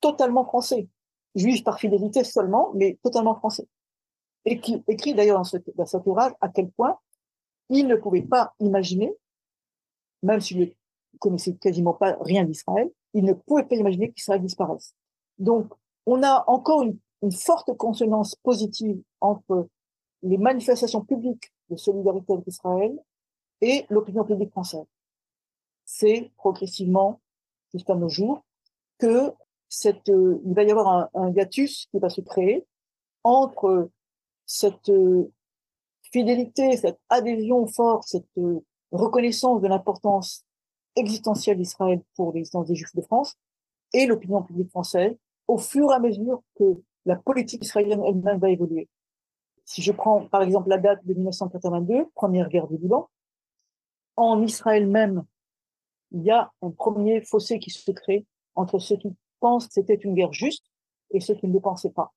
totalement français juif par fidélité seulement, mais totalement français. Et qui écrit d'ailleurs dans, dans cet ouvrage à quel point il ne pouvait pas imaginer, même s'il ne connaissait quasiment pas rien d'Israël, il ne pouvait pas imaginer qu'Israël disparaisse. Donc, on a encore une, une forte consonance positive entre les manifestations publiques de solidarité avec Israël et l'opinion publique française. C'est progressivement, jusqu'à nos jours, que cette, euh, il va y avoir un, un, hiatus qui va se créer entre cette euh, fidélité, cette adhésion forte, cette euh, reconnaissance de l'importance existentielle d'Israël pour l'existence des Juifs de France et l'opinion publique française au fur et à mesure que la politique israélienne elle-même va évoluer. Si je prends par exemple la date de 1982, première guerre du Liban, en Israël même, il y a un premier fossé qui se crée entre ceux qui pensent que c'était une guerre juste et ceux qui ne le pensaient pas.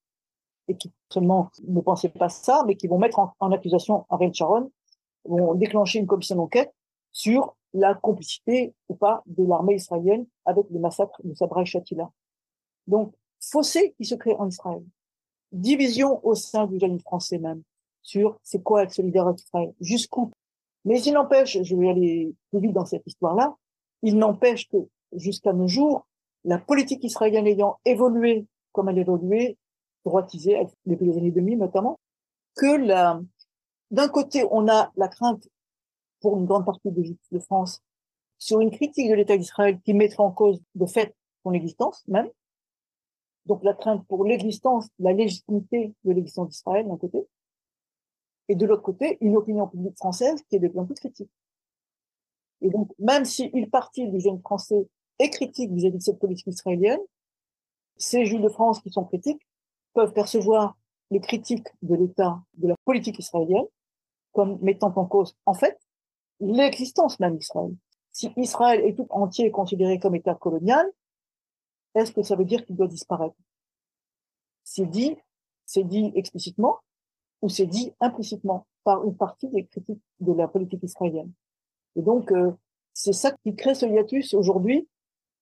Et qui seulement ne pensaient pas ça, mais qui vont mettre en, accusation Ariel Sharon, vont déclencher une commission d'enquête sur la complicité ou pas de l'armée israélienne avec le massacre de Sabra et Shatila. Donc, fossé qui se crée en Israël. Division au sein du jeune français même sur c'est quoi être solidaire avec Israël, jusqu'où. Mais il n'empêche, je vais aller plus vite dans cette histoire-là, il n'empêche que jusqu'à nos jours, la politique israélienne ayant évolué comme elle évoluait, droitisé depuis les années 2000 notamment, que d'un côté, on a la crainte pour une grande partie de, de France sur une critique de l'État d'Israël qui mettrait en cause de fait son existence même. Donc la crainte pour l'existence, la légitimité de l'existence d'Israël d'un côté. Et de l'autre côté, une opinion publique française qui est de plus en plus critique. Et donc, même si une partie du jeune français est critique vis-à-vis de cette politique israélienne, ces Juifs de France qui sont critiques peuvent percevoir les critiques de l'État, de la politique israélienne, comme mettant en cause, en fait, l'existence même d'Israël. Si Israël est tout entier considéré comme État colonial, est-ce que ça veut dire qu'il doit disparaître? C'est dit, c'est dit explicitement ou c'est dit implicitement par une partie des critiques de la politique israélienne? Et donc, euh, c'est ça qui crée ce hiatus aujourd'hui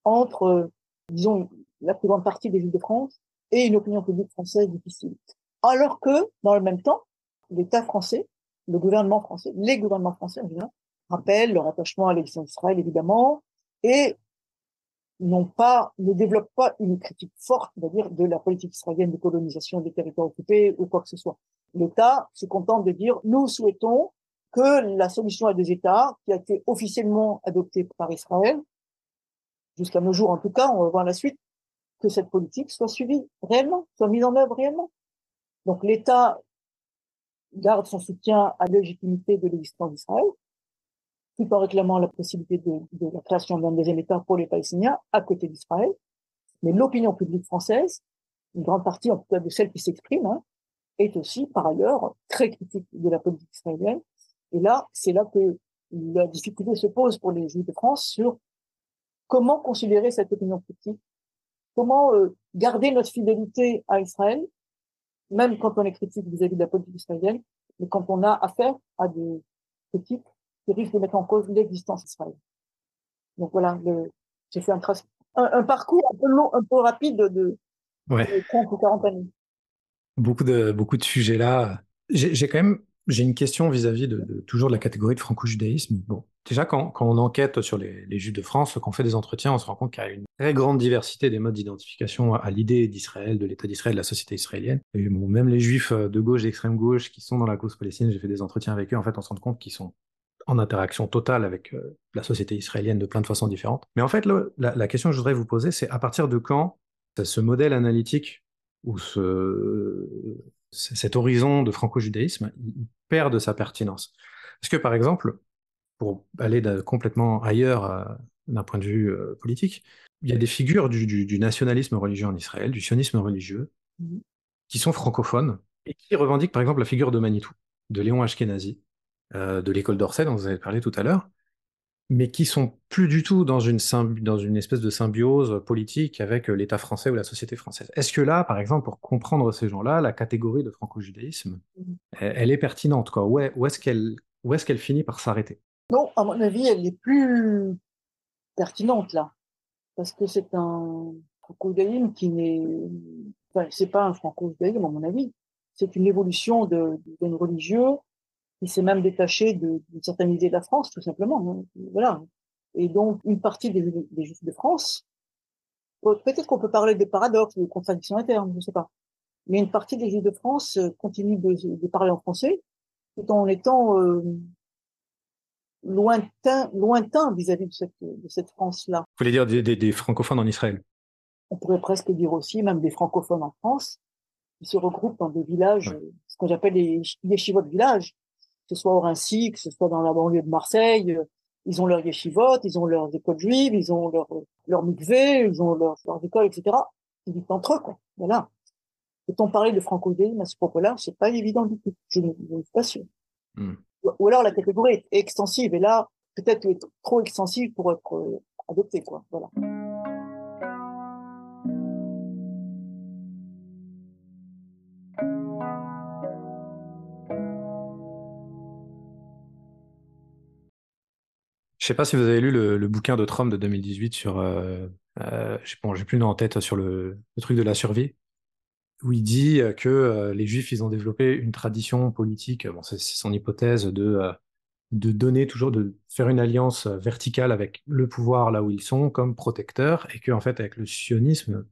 entre, euh, disons, la plus grande partie des Juifs de France et une opinion publique française difficile. Alors que, dans le même temps, l'État français, le gouvernement français, les gouvernements français en général, rappellent leur attachement à l'existence d'Israël, évidemment, et n'ont pas, ne développent pas une critique forte, on va dire, de la politique israélienne de colonisation des territoires occupés ou quoi que ce soit. L'État se contente de dire, nous souhaitons que la solution à deux États, qui a été officiellement adoptée par Israël, jusqu'à nos jours en tout cas, on va voir la suite, que cette politique soit suivie réellement, soit mise en œuvre réellement. Donc l'État garde son soutien à légitimité de l'existence d'Israël, tout en réclamant la possibilité de, de la création d'un deuxième État pour les Palestiniens à côté d'Israël. Mais l'opinion publique française, une grande partie en tout cas de celle qui s'exprime, hein, est aussi par ailleurs très critique de la politique israélienne. Et là, c'est là que la difficulté se pose pour les Juifs de France sur comment considérer cette opinion publique, comment euh, garder notre fidélité à Israël, même quand on est critique vis-à-vis de la politique israélienne, mais quand on a affaire à des critiques qui risquent de mettre en cause l'existence d'Israël. Donc voilà, j'ai fait un, un, parcours un peu long, un peu rapide de, ouais. de 30 ou 40 années. Beaucoup de, beaucoup de sujets là. J'ai quand même j'ai une question vis-à-vis de, de, toujours de la catégorie de franco-judaïsme. Bon, déjà, quand, quand, on enquête sur les, les Juifs de France, quand on fait des entretiens, on se rend compte qu'il y a une très grande diversité des modes d'identification à l'idée d'Israël, de l'État d'Israël, de la société israélienne. Et bon, même les Juifs de gauche et d'extrême gauche qui sont dans la cause palestinienne, j'ai fait des entretiens avec eux, en fait, on se rend compte qu'ils sont en interaction totale avec euh, la société israélienne de plein de façons différentes. Mais en fait, le, la, la, question que je voudrais vous poser, c'est à partir de quand ce modèle analytique ou ce, cet horizon de franco-judaïsme, il perd de sa pertinence? Parce que, par exemple, pour aller complètement ailleurs euh, d'un point de vue euh, politique, il y a des figures du, du, du, nationalisme religieux en Israël, du sionisme religieux, mmh. qui sont francophones et qui revendiquent, par exemple, la figure de Manitou, de Léon Ashkenazi, euh, de l'école d'Orsay dont vous avez parlé tout à l'heure, mais qui sont plus du tout dans une, dans une espèce de symbiose politique avec euh, l'État français ou la société française. Est-ce que là, par exemple, pour comprendre ces gens-là, la catégorie de franco-judaïsme, mmh. elle, elle, est pertinente quoi? Où, est, est-ce qu'elle où est-ce qu'elle finit par s'arrêter? Non, à mon avis, elle est plus pertinente là, parce que c'est un franco-judaïsme qui n'est, enfin, c'est pas un franco-judaïsme à mon avis, c'est une évolution de, d'un religieux il s'est même détaché d'une certaine idée de la France, tout simplement. Hein. Voilà. Et donc, une partie des, des Juifs de France, peut-être qu'on peut parler de paradoxes, de contradictions internes, je ne sais pas. Mais une partie des Juifs de France euh, continue de, de parler en français, tout en étant euh, lointain, lointain vis-à-vis de cette, de cette France-là. Vous voulez dire des, des, des, francophones en Israël? On pourrait presque dire aussi même des francophones en France, qui se regroupent dans des villages, ouais. ce qu'on appelle les yeshivot de villages, ce soit au Rincy, que ce soit dans la banlieue de Marseille, euh, ils ont leur yeshivot, ils ont leurs écoles juives, ils ont leur, leur mikvé, ils ont leurs, leurs écoles, etc. Ils vivent entre eux, quoi. Voilà. Peut-on parler de franco-judaïsme à ce propos-là C'est pas évident du tout. Je ne, suis pas sûr. Mm. Ou alors la catégorie est extensive, et là, peut-être trop extensive pour être euh, adoptée, quoi. Voilà. Je sais pas si vous avez lu le, le bouquin de Trump de 2018 sur, euh, euh, bon, j'ai plus le nom en tête sur le, le, truc de la survie, où il dit que euh, les Juifs, ils ont développé une tradition politique, bon, c'est son hypothèse de euh, de donner toujours, de faire une alliance verticale avec le pouvoir là où ils sont comme protecteur, et que en fait avec le sionisme,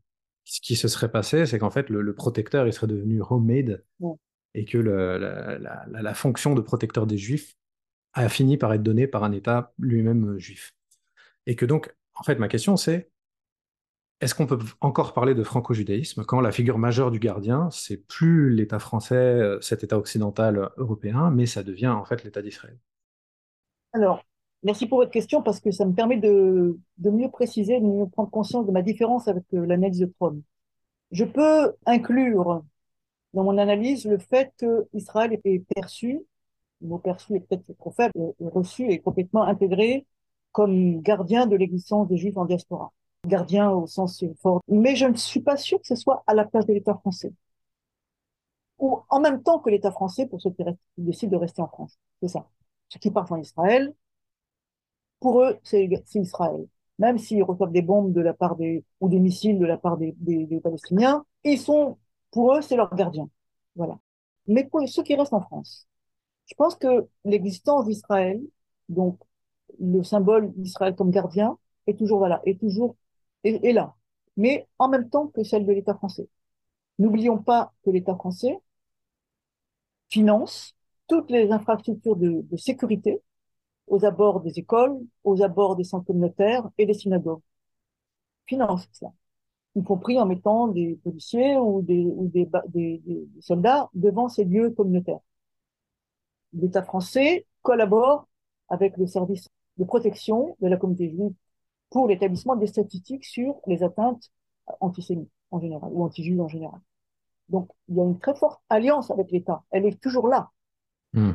ce qui se serait passé, c'est qu'en fait, le, le protecteur, il serait devenu homemade Ouais. et que le- la, la- la- la fonction de protecteur des juifs a fini par être donnée par un État lui-même euh, juif. Et que donc, en fait, ma question, c'est est-ce qu'on peut encore parler de franco-judaïsme quand la figure majeure du gardien, c'est plus l'État français, euh, cet État occidental euh, européen, mais ça devient en fait l'État d'Israël? Alors, merci pour votre question parce que ça me permet de, de mieux préciser, de mieux prendre conscience de ma différence avec l'analyse de Trom. Je peux inclure dans mon analyse le fait que Israël est perçu, mot perçu est peut-être trop faible, est reçu et complètement intégré comme gardien de l'existence des Juifs en diaspora. Gardien au sens fort. Mais je ne suis pas sûr que ce soit à la place de l'État français. Ou en même temps que l'État français pour ceux qui, décident de rester en France. C'est ça. Ceux qui partent en Israël, pour eux, c'est Israël. Même s'ils reçoivent des bombes de la part des, ou des missiles de la part des, des Palestiniens, ils sont, pour eux, c'est leur gardien. Voilà. Mais pour ceux qui restent en France, je pense que l'existence d'Israël, donc le symbole d'Israël comme gardien, est toujours voilà, est toujours est, là, mais en même temps que celle de l'État français. N'oublions pas que l'État français finance toutes les infrastructures de, sécurité aux abords des écoles, aux abords des centres communautaires et des synagogues. Finance ça, y compris en mettant des policiers ou des soldats devant ces lieux communautaires. L'État français collabore avec le service de protection de la communauté juive pour l'établissement des statistiques sur les atteintes antisémites en général, ou anti-juives en général. Donc, il y a une très forte alliance avec l'État. Elle est toujours là. Hmm.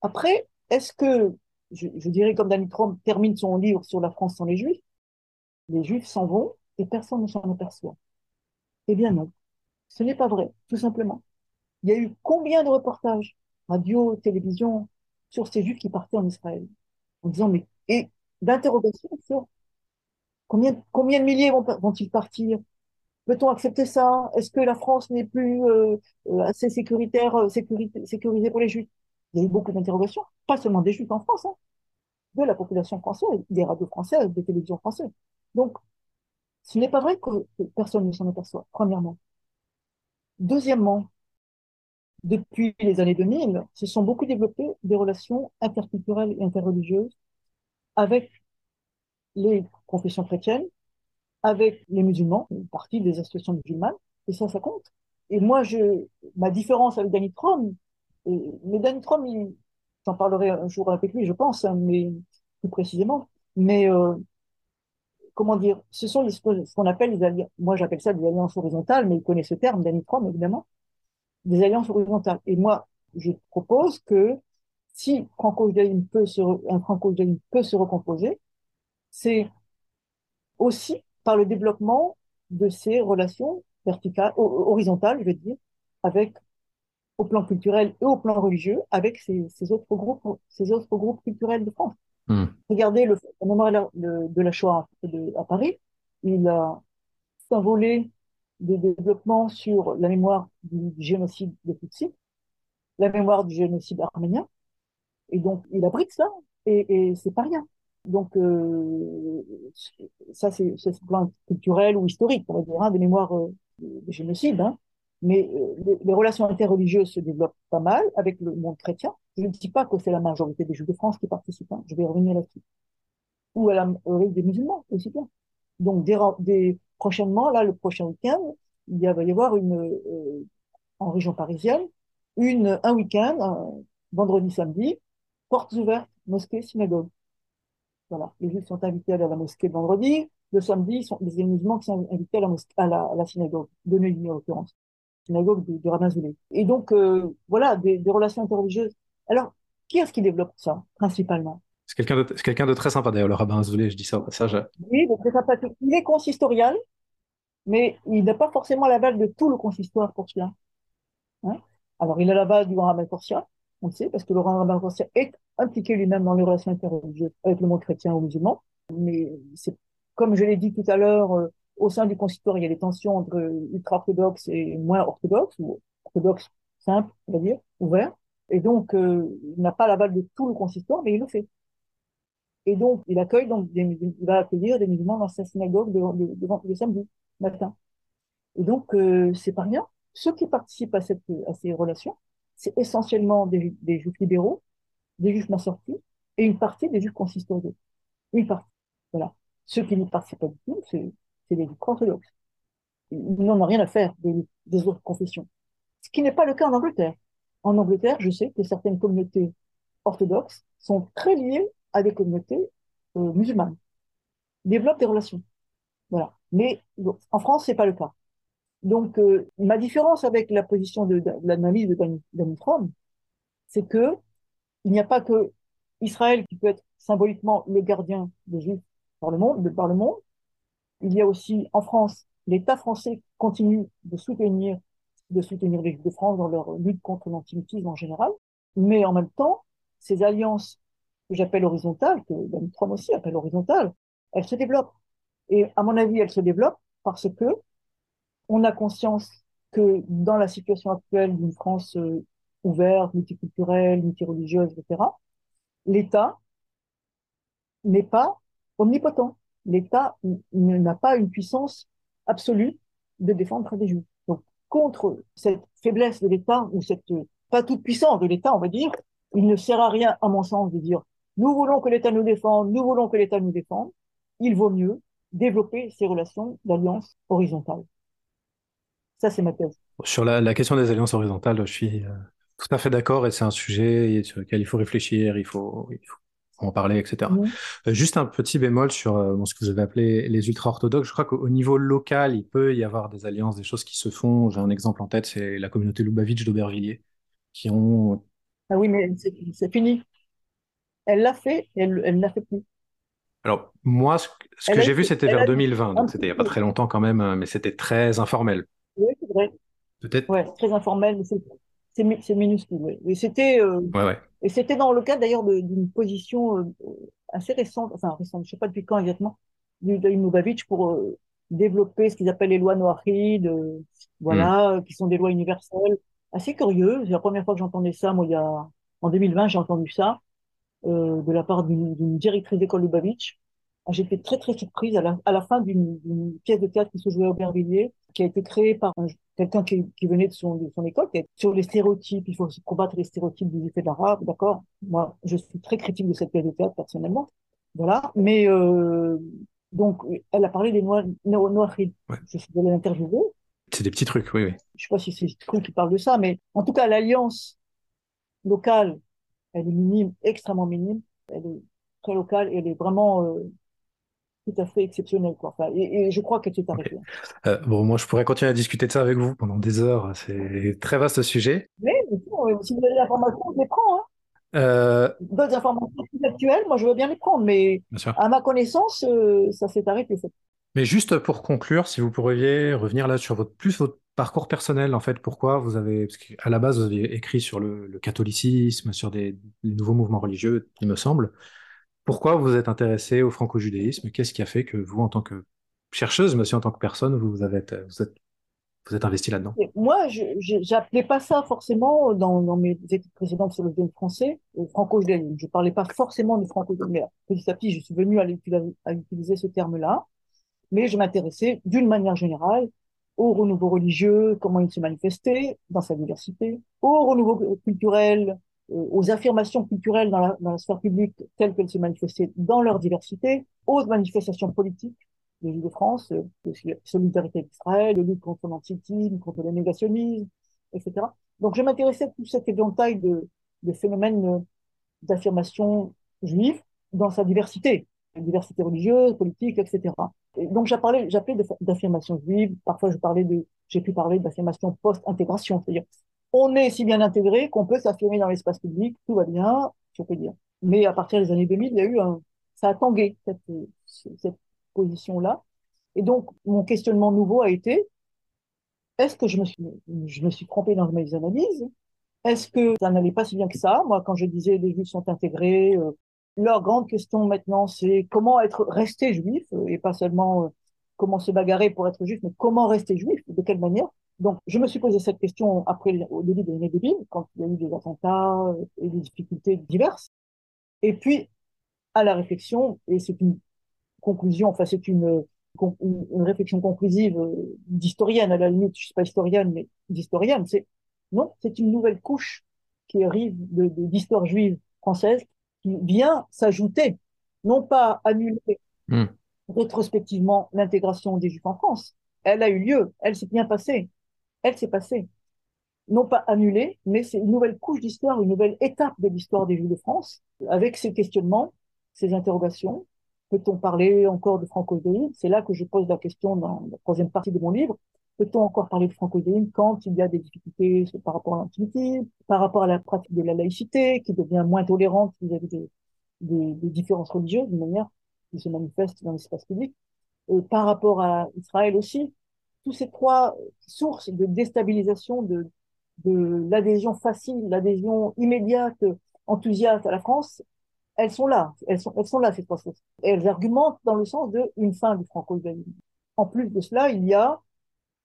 Après, est-ce que, je, je dirais comme Danny Trump termine son livre sur la France sans les Juifs, les Juifs s'en vont et personne ne s'en aperçoit? Eh bien non, ce n'est pas vrai, tout simplement. Il y a eu combien de reportages, radio, télévision, sur ces Juifs qui partaient en Israël, en disant, mais, et d'interrogations sur combien, combien de milliers vont, vont-ils partir? Peut-on accepter ça? Est-ce que la France n'est plus euh, assez sécuritaire, euh, sécurisée pour les Juifs? Il y a eu beaucoup d'interrogations, pas seulement des Juifs en France, hein, de la population française, des radios françaises, des télévisions françaises. Donc, ce n'est pas vrai que personne ne s'en aperçoit, premièrement. Deuxièmement, depuis les années 2000, se sont beaucoup développées des relations interculturelles et interreligieuses avec les confessions chrétiennes, avec les musulmans, une partie des associations musulmanes, et ça, ça compte. Et moi, je, ma différence avec Danny Trom, mais Danny Trom, j'en parlerai un jour avec lui, je pense, hein, mais plus précisément. Mais euh, comment dire, ce sont ce qu'on appelle les alliances, moi j'appelle ça des alliances horizontales, mais il connaît ce terme, Danny Trom, évidemment, des alliances horizontales. Et moi, je propose que si franco-judaïsme peut se, re- un franco-judaïsme peut se recomposer, c'est aussi par le développement de ces relations verticales, ho- horizontales, je veux dire, avec, au plan culturel et au plan religieux, avec ces, ces autres groupes, ces autres groupes culturels de France. Hmm. Regardez le, le de, la Shoah de- à Paris, il a un volet de développement sur la mémoire du, génocide des Tutsis, la mémoire du génocide arménien, et donc il abrite ça, et, et c'est pas rien. Donc euh, ça c'est ce plan culturel ou historique, on va dire, hein, des mémoires euh, des génocides, hein. Mais euh, les, relations interreligieuses se développent pas mal avec le monde chrétien. Je ne dis pas que c'est la majorité des Juifs de France qui participent, hein. je vais revenir là-dessus. Ou à la, avec des musulmans aussi bien. Donc des, des, prochainement, là, le prochain week-end, il va y avoir une, euh, en région parisienne, un week-end, vendredi, samedi, portes ouvertes, mosquée, synagogue. Voilà. Les juifs sont invités à aller à la mosquée vendredi. Le samedi, sont les musulmans qui sont invités à la, synagogue, de Neuilly en l'occurrence, synagogue du, du rabbin Zoulé. Et donc, euh, voilà, des, des relations interreligieuses. Alors, qui est-ce qui développe ça, principalement? C'est quelqu'un de, très sympa d'ailleurs, le rabbin Azoulay, je dis ça au passage. Oui, donc c'est sympathique. Il est consistorial, mais il n'a pas forcément l'aval de tout le consistoire pour cela. Hein Alors, il a l'aval du rabbin Corsia, on le sait, parce que le rabbin Corsia est impliqué lui-même dans les relations interreligieuses avec le monde chrétien ou musulman. Mais c'est, comme je l'ai dit tout à l'heure, euh, au sein du consistoire, il y a des tensions entre ultra-orthodoxes et moins orthodoxes, ou orthodoxes simples, on va dire, ouverts. Et donc, euh, il n'a pas l'aval de tout le consistoire, mais il le fait. Et donc, il accueille donc il va accueillir des musulmans dans sa synagogue de, de, de, de samedi matin. Et donc, euh, c'est pas rien. Ceux qui participent à, cette, à ces relations, c'est essentiellement des, des juifs libéraux, des juifs massortis et une partie des juifs consistoriaux. Une partie. Voilà. Ceux qui n'y participent pas du tout, c'est les juifs orthodoxes. Ils n'en ont rien à faire des autres confessions. Ce qui n'est pas le cas en Angleterre. En Angleterre, je sais que certaines communautés orthodoxes sont très liées à des communautés euh, musulmanes, développent des relations. Voilà. Mais en France, c'est pas le cas. Donc, euh, ma différence avec la position de, de, de l'analyse de Danny Fromm, c'est que il n'y a pas que Israël qui peut être symboliquement le gardien des Juifs par le monde, de, par le monde. Il y a aussi en France, l'État français continue de soutenir, de soutenir les Juifs de France dans leur lutte contre l'antisémitisme en général. Mais en même temps, ces alliances que j'appelle horizontales, que Dan Fromm aussi appelle horizontales, elles se développent. Et à mon avis, elles se développent parce que on a conscience que dans la situation actuelle d'une France euh, ouverte, multiculturelle, multireligieuse, etc., l'État n'est pas omnipotent. L'État n'a pas une puissance absolue de défendre des juifs. Donc, contre cette faiblesse de l'État, ou cette pas toute puissance de l'État, on va dire, il ne sert à rien, à mon sens, de dire nous voulons que l'État nous défende, nous voulons que l'État nous défende. Il vaut mieux développer ces relations d'alliance horizontale. Ça, c'est ma thèse. Sur la, la, question des alliances horizontales, je suis euh, tout à fait d'accord et c'est un sujet sur lequel il faut réfléchir, il faut, il faut en parler, etc. Mmh. Euh, juste un petit bémol sur euh, ce que vous avez appelé les ultra-orthodoxes. Je crois qu'au niveau local, il peut y avoir des alliances, des choses qui se font. J'ai un exemple en tête, c'est la communauté Lubavitch d'Aubervilliers, qui ont... Ah oui, mais c'est fini. Elle l'a fait, elle ne l'a fait plus. Alors, moi, ce, ce que j'ai vu, c'était vers 2020, donc c'était il n'y a pas très longtemps quand même, hein, mais c'était très informel. Oui, c'est vrai. Peut-être. Ouais, très informel, mais c'est minuscule. Oui. Et c'était euh, ouais, ouais. et c'était dans le cadre d'ailleurs d'une position euh, assez récente, enfin récente, je sais pas depuis quand exactement, du Lubavitch pour euh, développer ce qu'ils appellent les lois noirides, euh, voilà, mm. qui sont des lois universelles, assez curieux. C'est la première fois que j'entendais ça, moi, il y a en 2020, j'ai entendu ça euh, de la part d'une directrice d'école Lubavitch. J'étais très très surprise à la, à la fin d'une pièce de théâtre qui se jouait au Aubervilliers, qui a été créée par quelqu'un qui, qui, venait de son, de son école, qui est sur les stéréotypes. Il faut combattre les stéréotypes du effet de l'arabe, d'accord? Moi, je suis très critique de cette pièce de théâtre personnellement, voilà. Mais euh, donc, elle a parlé des noirs, noirs ouais. Je suis allée l'interviewer. C'est des petits trucs, oui, oui. Je sais pas si c'est des trucs qui parlent de ça, mais en tout cas, l'alliance locale, elle est minime, extrêmement minime. Elle est très locale et elle est vraiment euh, tout à fait exceptionnel. Quoi. Enfin, et, et, je crois qu'elle s'est arrêtée. Okay. Euh, bon, moi, je pourrais continuer à discuter de ça avec vous pendant des heures. C'est très vaste sujet. Mais, mais si vous avez l'information, je les prends. Hein. Euh... D'autres informations plus actuelles, moi, je veux bien les prendre. Mais à ma connaissance, euh, ça s'est arrêté. Mais juste pour conclure, si vous pourriez revenir là sur votre plus votre parcours personnel, en fait, pourquoi vous avez, parce qu'à la base, vous avez écrit sur le, catholicisme, sur des, nouveaux mouvements religieux, il me semble. Pourquoi vous êtes intéressé au franco-judaïsme? Qu'est-ce qui a fait que vous, en tant que chercheuse, mais aussi en tant que personne, vous, vous êtes, vous êtes investi là-dedans? Moi, je n'appelais pas ça forcément dans, mes études précédentes sur le domaine français, le franco-judaïsme. Je parlais pas forcément du franco-judaïsme. Petit à petit, je suis venu à, à utiliser ce terme-là, mais je m'intéressais d'une manière générale au renouveau religieux, comment il se manifestait dans sa diversité, au renouveau culturel, euh, aux affirmations culturelles dans la, sphère publique telles qu'elles se manifestaient dans leur diversité, aux manifestations politiques des Juifs de France, euh, solidarité d'Israël, lutte contre l'antisémitisme, contre le négationnisme, etc. Donc je m'intéressais à tout cet éventail de, de phénomènes euh, d'affirmation juive dans sa diversité, diversité religieuse, politique, etc. Et donc j'appelais d'affirmation juive, parfois je parlais de, j'ai pu parler d'affirmation post-intégration, c'est-à-dire on est si bien intégré qu'on peut s'affirmer dans l'espace public, tout va bien, je peux dire. Mais à partir des années 2000, il y a eu un, ça a tangué cette, cette position-là. Et donc, mon questionnement nouveau a été, est-ce que je me suis, je me suis trompé dans mes analyses? Est-ce que ça n'allait pas si bien que ça? Moi, quand je disais les juifs sont intégrés, euh, leur grande question maintenant, c'est comment être resté juif, euh, et pas seulement euh, comment se bagarrer pour être juif, mais comment rester juif, de quelle manière? Donc, je me suis posé cette question après, au début de l'année 2000, quand il y a eu des attentats et des difficultés diverses. Et puis, à la réflexion, et c'est une conclusion, enfin, c'est une, une, réflexion conclusive euh, d'historienne, à la limite, je suis pas historienne, mais d'historienne, c'est non, c'est une nouvelle couche qui arrive d'histoire de, juive française qui vient s'ajouter, non pas annuler hmm. rétrospectivement l'intégration des juifs en France. Elle a eu lieu, elle s'est bien passée, elle s'est passée. Non pas annulée, mais c'est une nouvelle couche d'histoire, une nouvelle étape de l'histoire des juifs de France, avec ces questionnements, ces interrogations, Peut-on parler encore de franco C'est là que je pose la question dans la troisième partie de mon livre. Peut-on encore parler de franco quand il y a des difficultés par rapport à l'intimité, par rapport à la pratique de la laïcité, qui devient moins tolérante vis-à-vis des, différences religieuses, d'une manière qui se manifeste dans l'espace public, et par rapport à Israël aussi. Tous ces trois sources de déstabilisation de, de l'adhésion facile, l'adhésion immédiate, enthousiaste à la France, elles sont là, elles sont, là, ces trois sources. Elles argumentent dans le sens d'une fin du franco-islamisme. En plus de cela, il y a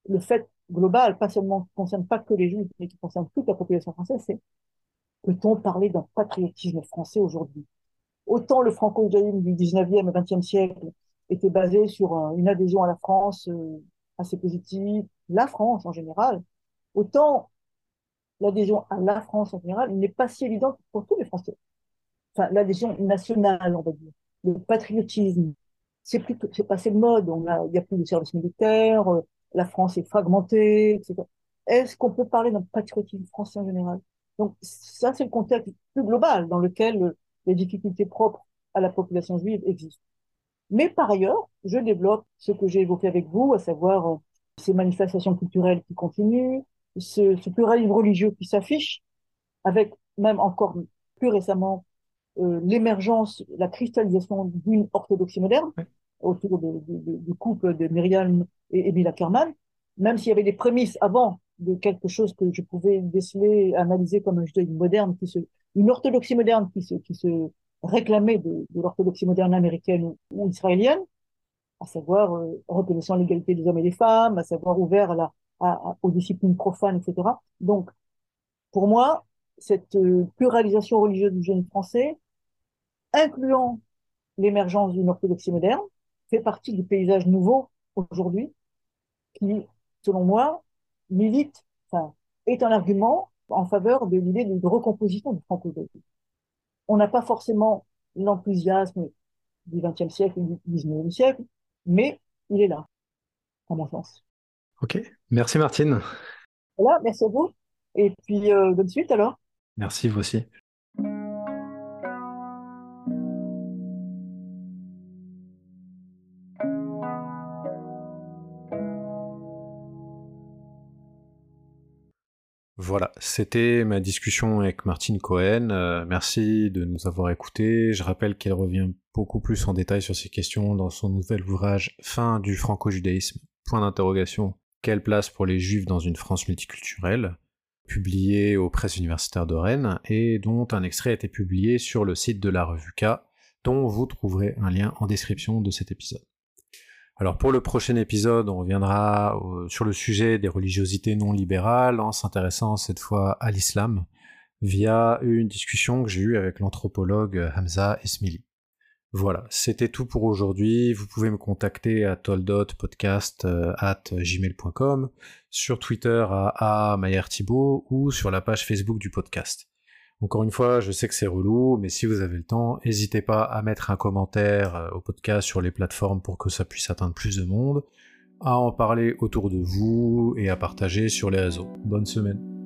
le fait global, pas seulement qui concerne pas que les Juifs, mais qui concerne toute la population française, c'est peut-on parler d'un patriotisme français aujourd'hui? Autant le franco-islamisme du 19e et 20e siècle était basé sur une adhésion à la France euh, assez positive, la France en général, autant l'adhésion à la France en général n'est pas si évidente pour tous les Français enfin, l'adhésion nationale, on va dire, le patriotisme. C'est passé le mode. Il n'y a plus de service militaire, euh, la France est fragmentée, etc. Est-ce qu'on peut parler d'un patriotisme français en général? Donc ça, c'est le contexte plus global dans lequel euh, les difficultés propres à la population juive existent. Mais par ailleurs, je développe ce que j'ai évoqué avec vous, à savoir euh, ces manifestations culturelles qui continuent, ce, ce pluralisme religieux qui s'affiche, avec même encore plus récemment euh, l'émergence, la cristallisation d'une orthodoxie moderne autour du couple de Myriam et Emile Ackerman, même s'il y avait des prémices avant de quelque chose que je pouvais déceler, analyser comme un judaïsme moderne, qui se, une orthodoxie moderne qui se, qui se réclamait de, l'orthodoxie moderne américaine ou, israélienne, à savoir euh, reconnaissant l'égalité des hommes et des femmes, à savoir ouvert à la, à, aux disciplines profanes, etc. Donc, pour moi, cette euh, pluralisation religieuse du génie français incluant l'émergence d'une orthodoxie moderne, fait partie du paysage nouveau aujourd'hui, qui, selon moi, milite, enfin, est un argument en faveur de l'idée de recomposition du franco On n'a pas forcément l'enthousiasme du XXe siècle ou du XIXe siècle, mais il est là, à mon sens. Ok, merci Martine. Voilà, merci à vous. Et puis, euh, bonne suite alors. Merci, vous aussi. Voilà, c'était ma discussion avec Martine Cohen. Euh, merci de nous avoir écoutés. Je rappelle qu'elle revient beaucoup plus en détail sur ces questions dans son nouvel ouvrage Fin du franco-judaïsme. Point d'interrogation. Quelle place pour les juifs dans une France multiculturelle? Publié aux presses universitaires de Rennes et dont un extrait a été publié sur le site de la revue K, dont vous trouverez un lien en description de cet épisode. Alors pour le prochain épisode, on reviendra euh, sur le sujet des religiosités non libérales en s'intéressant cette fois à l'islam via une discussion que j'ai eue avec l'anthropologue Hamza Esmili. Voilà, c'était tout pour aujourd'hui. Vous pouvez me contacter à toldotpodcast euh, sur Twitter à a ou sur la page Facebook du podcast. Encore une fois, je sais que c'est relou, mais si vous avez le temps, n'hésitez pas à mettre un commentaire euh, au podcast sur les plateformes pour que ça puisse atteindre plus de monde, à en parler autour de vous et à partager sur les réseaux. Bonne semaine.